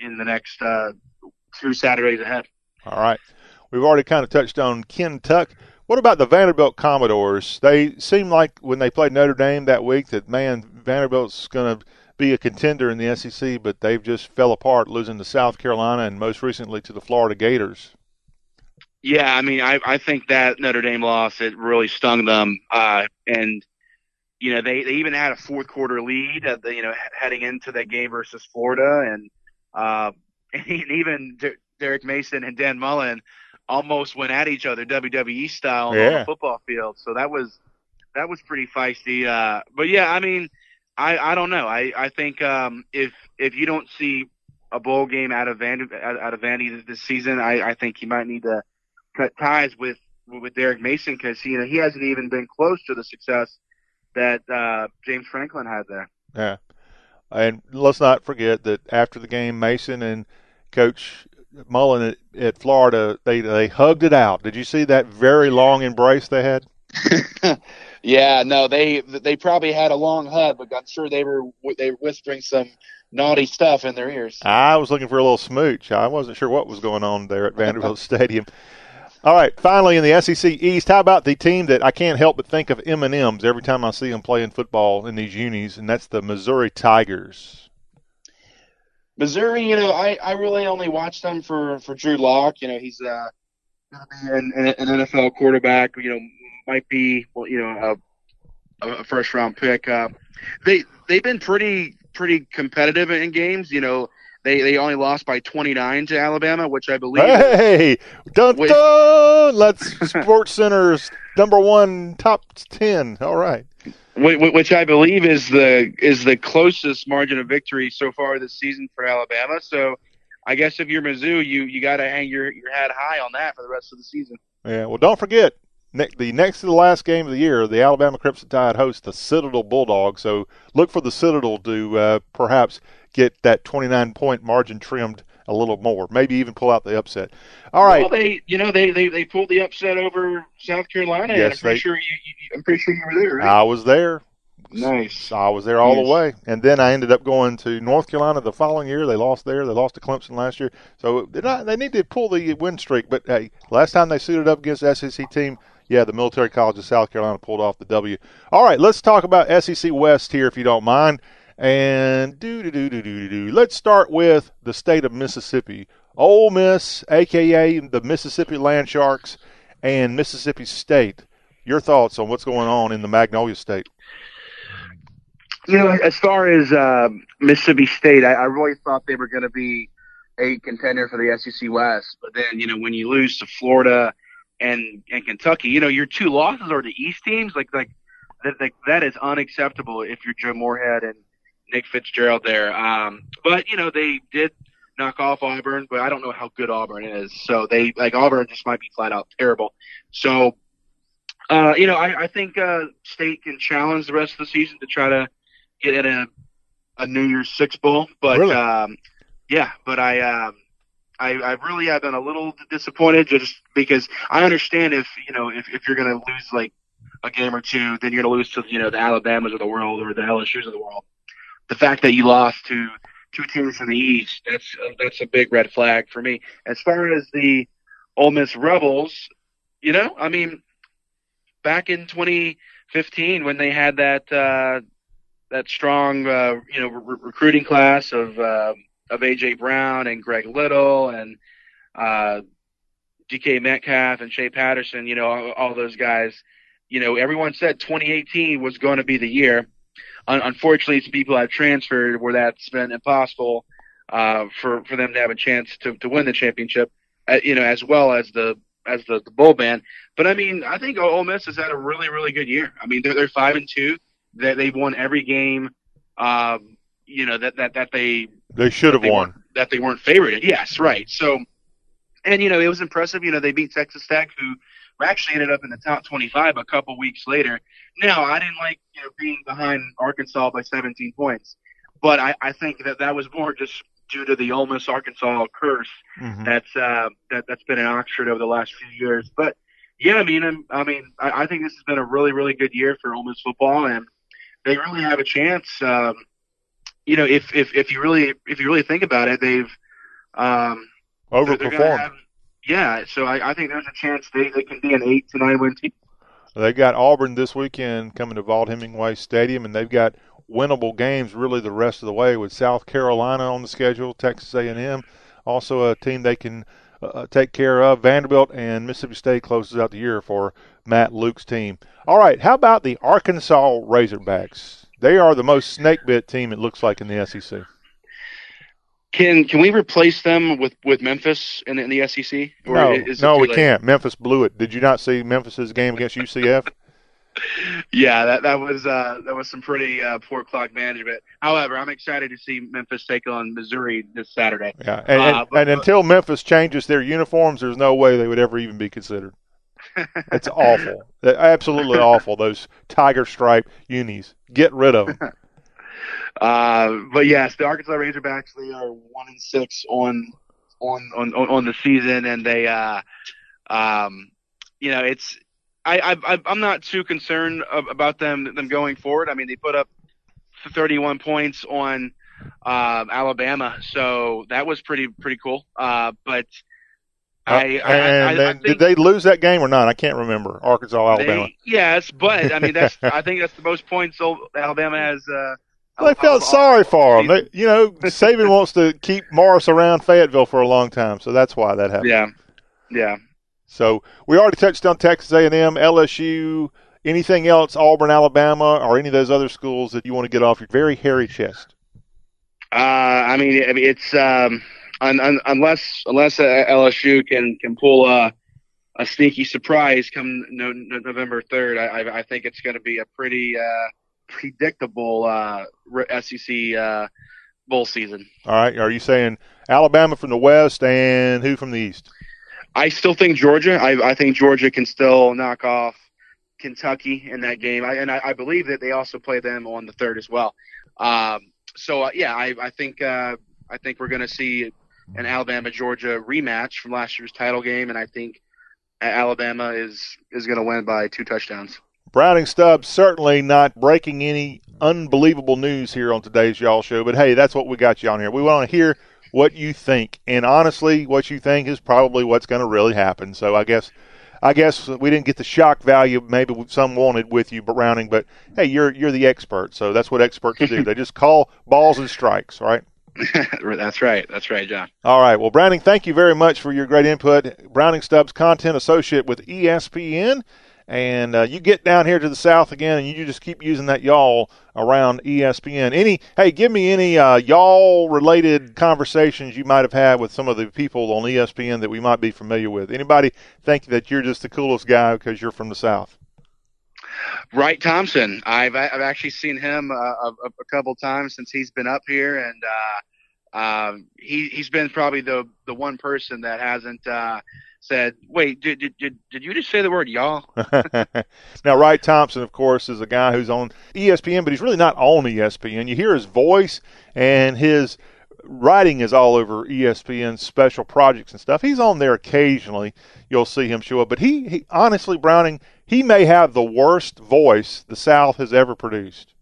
in the next uh, two Saturdays ahead. All right. We've already kind of touched on Kentucky. What about the Vanderbilt Commodores? They seem like when they played Notre Dame that week that man Vanderbilt's going to be a contender in the SEC, but they've just fell apart, losing to South Carolina and most recently to the Florida Gators. Yeah, I mean, I I think that Notre Dame loss it really stung them, uh, and you know, they, they even had a fourth quarter lead, at the, you know, heading into that game versus Florida, and uh, and even Derek Mason and Dan Mullen almost went at each other WWE style yeah. on the football field. So that was that was pretty feisty. Uh, but yeah, I mean, I I don't know. I I think um, if if you don't see a bowl game out of Vandy out of Vandy this season, I I think you might need to cut ties with with Derek Mason because you know he hasn't even been close to the success that uh, James Franklin had there. Yeah, and let's not forget that after the game, Mason and Coach Mullen at, at Florida they they hugged it out. Did you see that very long embrace they had? yeah, no, they they probably had a long hug, but I'm sure they were they were whispering some naughty stuff in their ears. I was looking for a little smooch. I wasn't sure what was going on there at Vanderbilt Stadium. All right, finally in the SEC East, how about the team that I can't help but think of M and M's every time I see them playing football in these unis, and that's the Missouri Tigers. Missouri, you know, I, I really only watched them for, for Drew Lock. You know, he's uh, an, an NFL quarterback. You know, might be well, you know, a, a first round pick. Uh, they they've been pretty pretty competitive in games. You know, they they only lost by 29 to Alabama, which I believe. Hey, dun Which- dun! Let's Sports Center's number one top ten. All right. Wh- wh- which I believe is the is the closest margin of victory so far this season for Alabama. So, I guess if you're Mizzou, you you got to hang your your head high on that for the rest of the season. Yeah. Well, don't forget ne- the next to the last game of the year, the Alabama Crimson Tide hosts the Citadel Bulldogs. So look for the Citadel to uh, perhaps get that 29 point margin trimmed a little more, maybe even pull out the upset. All right. Well, they you know they they, they pulled the upset over South Carolina. and Yes, I'm pretty they- sure you, you I'm pretty sure you were there, right? I was there. Nice. I was there all the way, and then I ended up going to North Carolina the following year. They lost there. They lost to Clemson last year, so not, they need to pull the win streak. But hey, last time they suited up against the SEC team, yeah, the Military College of South Carolina pulled off the W. All right, let's talk about SEC West here, if you don't mind. And do do do do do do. Let's start with the state of Mississippi. Ole Miss, aka the Mississippi Land Sharks, and Mississippi State. Your thoughts on what's going on in the Magnolia State? You know, as far as uh, Mississippi State, I, I really thought they were going to be a contender for the SEC West. But then, you know, when you lose to Florida and and Kentucky, you know, your two losses are the East teams. Like like that like, that is unacceptable if you're Joe Moorhead and Nick Fitzgerald there. Um, but you know, they did knock off Auburn, but I don't know how good Auburn is. So they like Auburn just might be flat out terrible. So uh, you know, I, I think uh, State can challenge the rest of the season to try to get in a a New Year's Six bowl. But Really? um, yeah, but I um, I, I really have been a little disappointed just because I understand if you know if, if you're going to lose like a game or two, then you're going to lose to you know the Alabamas of the world or the LSU's of the world. The fact that you lost to two teams from the East, that's that's a big red flag for me. As far as the Ole Miss Rebels, you know, I mean, back in 2015 when they had that uh, that strong uh, you know re- recruiting class of uh, of AJ Brown and Greg Little and uh, DK Metcalf and Shea Patterson, you know, all, all those guys. You know, everyone said 2018 was going to be the year. Un- unfortunately, some people have transferred where that's been impossible uh, for for them to have a chance to, to win the championship. Uh, you know, as well as the as the, the bowl ban. But I mean, I think Ole Miss has had a really really good year. I mean, they're they're five and two. That they've won every game. Um, you know that that that they They should have they won. that they weren't favored. Yes, right. So, and you know, it was impressive. You know, they beat Texas Tech, who actually ended up in the top 25 a couple weeks later. Now, I didn't like you know being behind Arkansas by 17 points, but I, I think that that was more just due to the Ole Miss Arkansas curse Mhm. that's uh, that that's been in Oxford over the last few years. But yeah, I mean, I'm, I mean, I, I think this has been a really, really good year for Ole Miss football, and they really have a chance. Um, you know, if if if you really if you really think about it, they've um, Overperformed. have- yeah, so I, I think there's a chance they, they can be an eight to nine win team. They've got Auburn this weekend coming to Vaught Hemingway Stadium, and they've got winnable games really the rest of the way with South Carolina on the schedule, Texas A&M, also a team they can uh, take care of. Vanderbilt and Mississippi State closes out the year for Matt Luke's team. All right, how about the Arkansas Razorbacks? They are the most snake bit team it looks like in the SEC. Can can we replace them with, with Memphis in, the- in the SEC? Or no, is no, we late? can't. Memphis blew it. Did you not see Memphis's game against UCF? Yeah, that that was uh, that was some pretty uh, poor clock management. However, I'm excited to see Memphis take on Missouri this Saturday. Yeah, and, Uh, and, but- and until Memphis changes their uniforms, there's no way they would ever even be considered. It's awful, absolutely awful. Those tiger stripe unis, get rid of them. Uh, but yes, the Arkansas Razorbacks they are one and six on on on on the season, and they uh, um, you know, it's I, I I'm not too concerned about them them going forward. I mean, they put up 31 points on um, Alabama, so that was pretty pretty cool. Uh, but I, I, and I, I then, think did they lose that game or not? I can't remember. Arkansas, Alabama. they- yes, but I mean that's I think that's the most points Alabama has uh, They felt sorry for him. They, you know, Saban wants to keep Morris around Fayetteville for a long time, so that's why that happened. Yeah, yeah. So we already touched on Texas A&M, LSU. Anything else? Auburn, Alabama, or any of those other schools that you want to get off your very hairy chest? Uh, I mean, I mean, it's um, un, un, unless unless uh, LSU can can pull a, a sneaky surprise come no, no, November third, I, I I think it's going to be a pretty uh, predictable uh, SEC uh, bowl season. All right. Are you saying Alabama from the west and who from the east? I still think Georgia. I, I think Georgia can still knock off Kentucky in that game, I, and I, I believe that they also play them on the third as well. Um, so uh, yeah, I, I think uh, I think we're going to see an Alabama Georgia rematch from last year's title game, and I think Alabama is is going to win by two touchdowns. Browning Stubbs certainly not breaking any unbelievable news here on today's Y'all Show, but hey, that's what we got you on here. We want to hear what you think, and honestly, what you think is probably what's going to really happen. So I guess, I guess we didn't get the shock value maybe some wanted with you, Browning. But hey, you're you're the expert, so that's what experts do. they just call balls and strikes, right? that's right. That's right, John. All right. Well, Browning, thank you very much for your great input. Browning Stubbs, content associate with ESPN. And uh, you get down here to the south again, and you just keep using that y'all around ESPN. Any, hey, give me any uh, y'all related conversations you might have had with some of the people on ESPN that we might be familiar with. Anybody think that you're just the coolest guy because you're from the south? Wright Thompson. I've I've actually seen him uh, a, a couple times since he's been up here, and uh, um, he he's been probably the the one person that hasn't uh, said, "Wait, did, did did did you just say the word y'all?" now, Wright Thompson, of course, is a guy who's on ESPN, but he's really not on ESPN. You hear his voice and his writing is all over ESPN special projects and stuff. He's on there occasionally. You'll see him show up, but he, he honestly, Browning, he may have the worst voice the South has ever produced.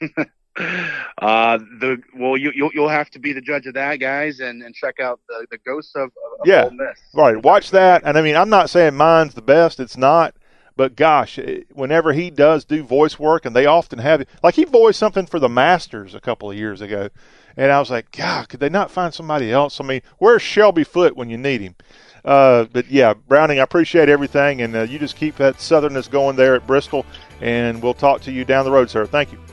uh, the well, you you'll, you'll have to be the judge of that, guys, and, and check out the the ghosts of, of yeah, right. Watch that, and I mean, I'm not saying mine's the best. It's not. But gosh, it- whenever he does do voice work, and they often have it, like he voiced something for the Masters a couple of years ago, and I was like, God, could they not find somebody else? I mean, where's Shelby Foote when you need him? Uh, but yeah, Browning, I appreciate everything, and uh, you just keep that southernness going there at Bristol, and we'll talk to you down the road, sir. Thank you.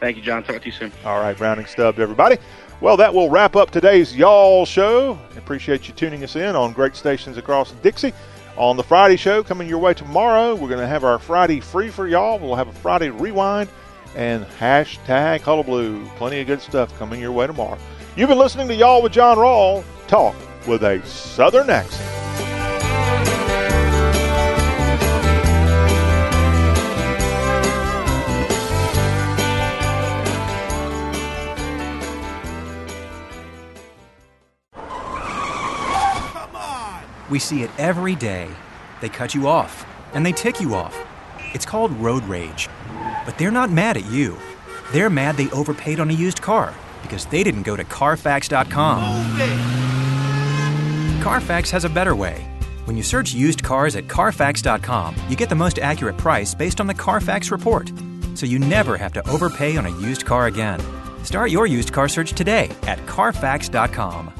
Thank you, John. Talk to you soon. All right, Browning Stubbs, everybody. Well, that will wrap up today's Y'all Show. Appreciate you tuning us in on great stations across Dixie. On the Friday show coming your way tomorrow, we're going to have our Friday free for y'all. We'll have a Friday rewind and hashtag Hullabaloo. Plenty of good stuff coming your way tomorrow. You've been listening to Y'all with John Rawl, talk with a Southern accent. We see it every day. They cut you off, and they tick you off. It's called road rage. But they're not mad at you. They're mad they overpaid on a used car because they didn't go to Carfax.com. Carfax has a better way. When you search used cars at Carfax.com, you get the most accurate price based on the Carfax report. So you never have to overpay on a used car again. Start your used car search today at Carfax.com.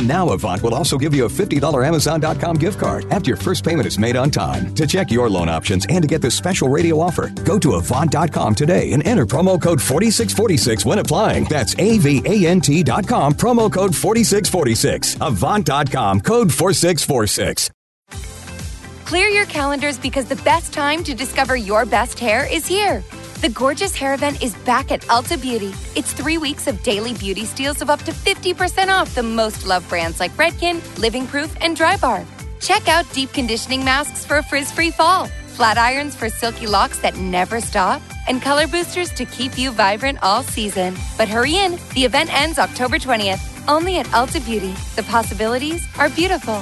now Avant will also give you a $50 Amazon.com gift card after your first payment is made on time. To check your loan options and to get this special radio offer, go to Avant.com today and enter promo code 4646 when applying. That's A-V-A-N-T.com, promo code 4646. Avant.com, code 4646. Clear your calendars because the best time to discover your best hair is here. The gorgeous hair event is back at Ulta Beauty. It's three weeks of daily beauty steals of up to 50% off the most loved brands like Redken, Living Proof, and Drybar. Check out deep conditioning masks for a frizz free fall, flat irons for silky locks that never stop, and color boosters to keep you vibrant all season. But hurry in, the event ends October 20th, only at Ulta Beauty. The possibilities are beautiful.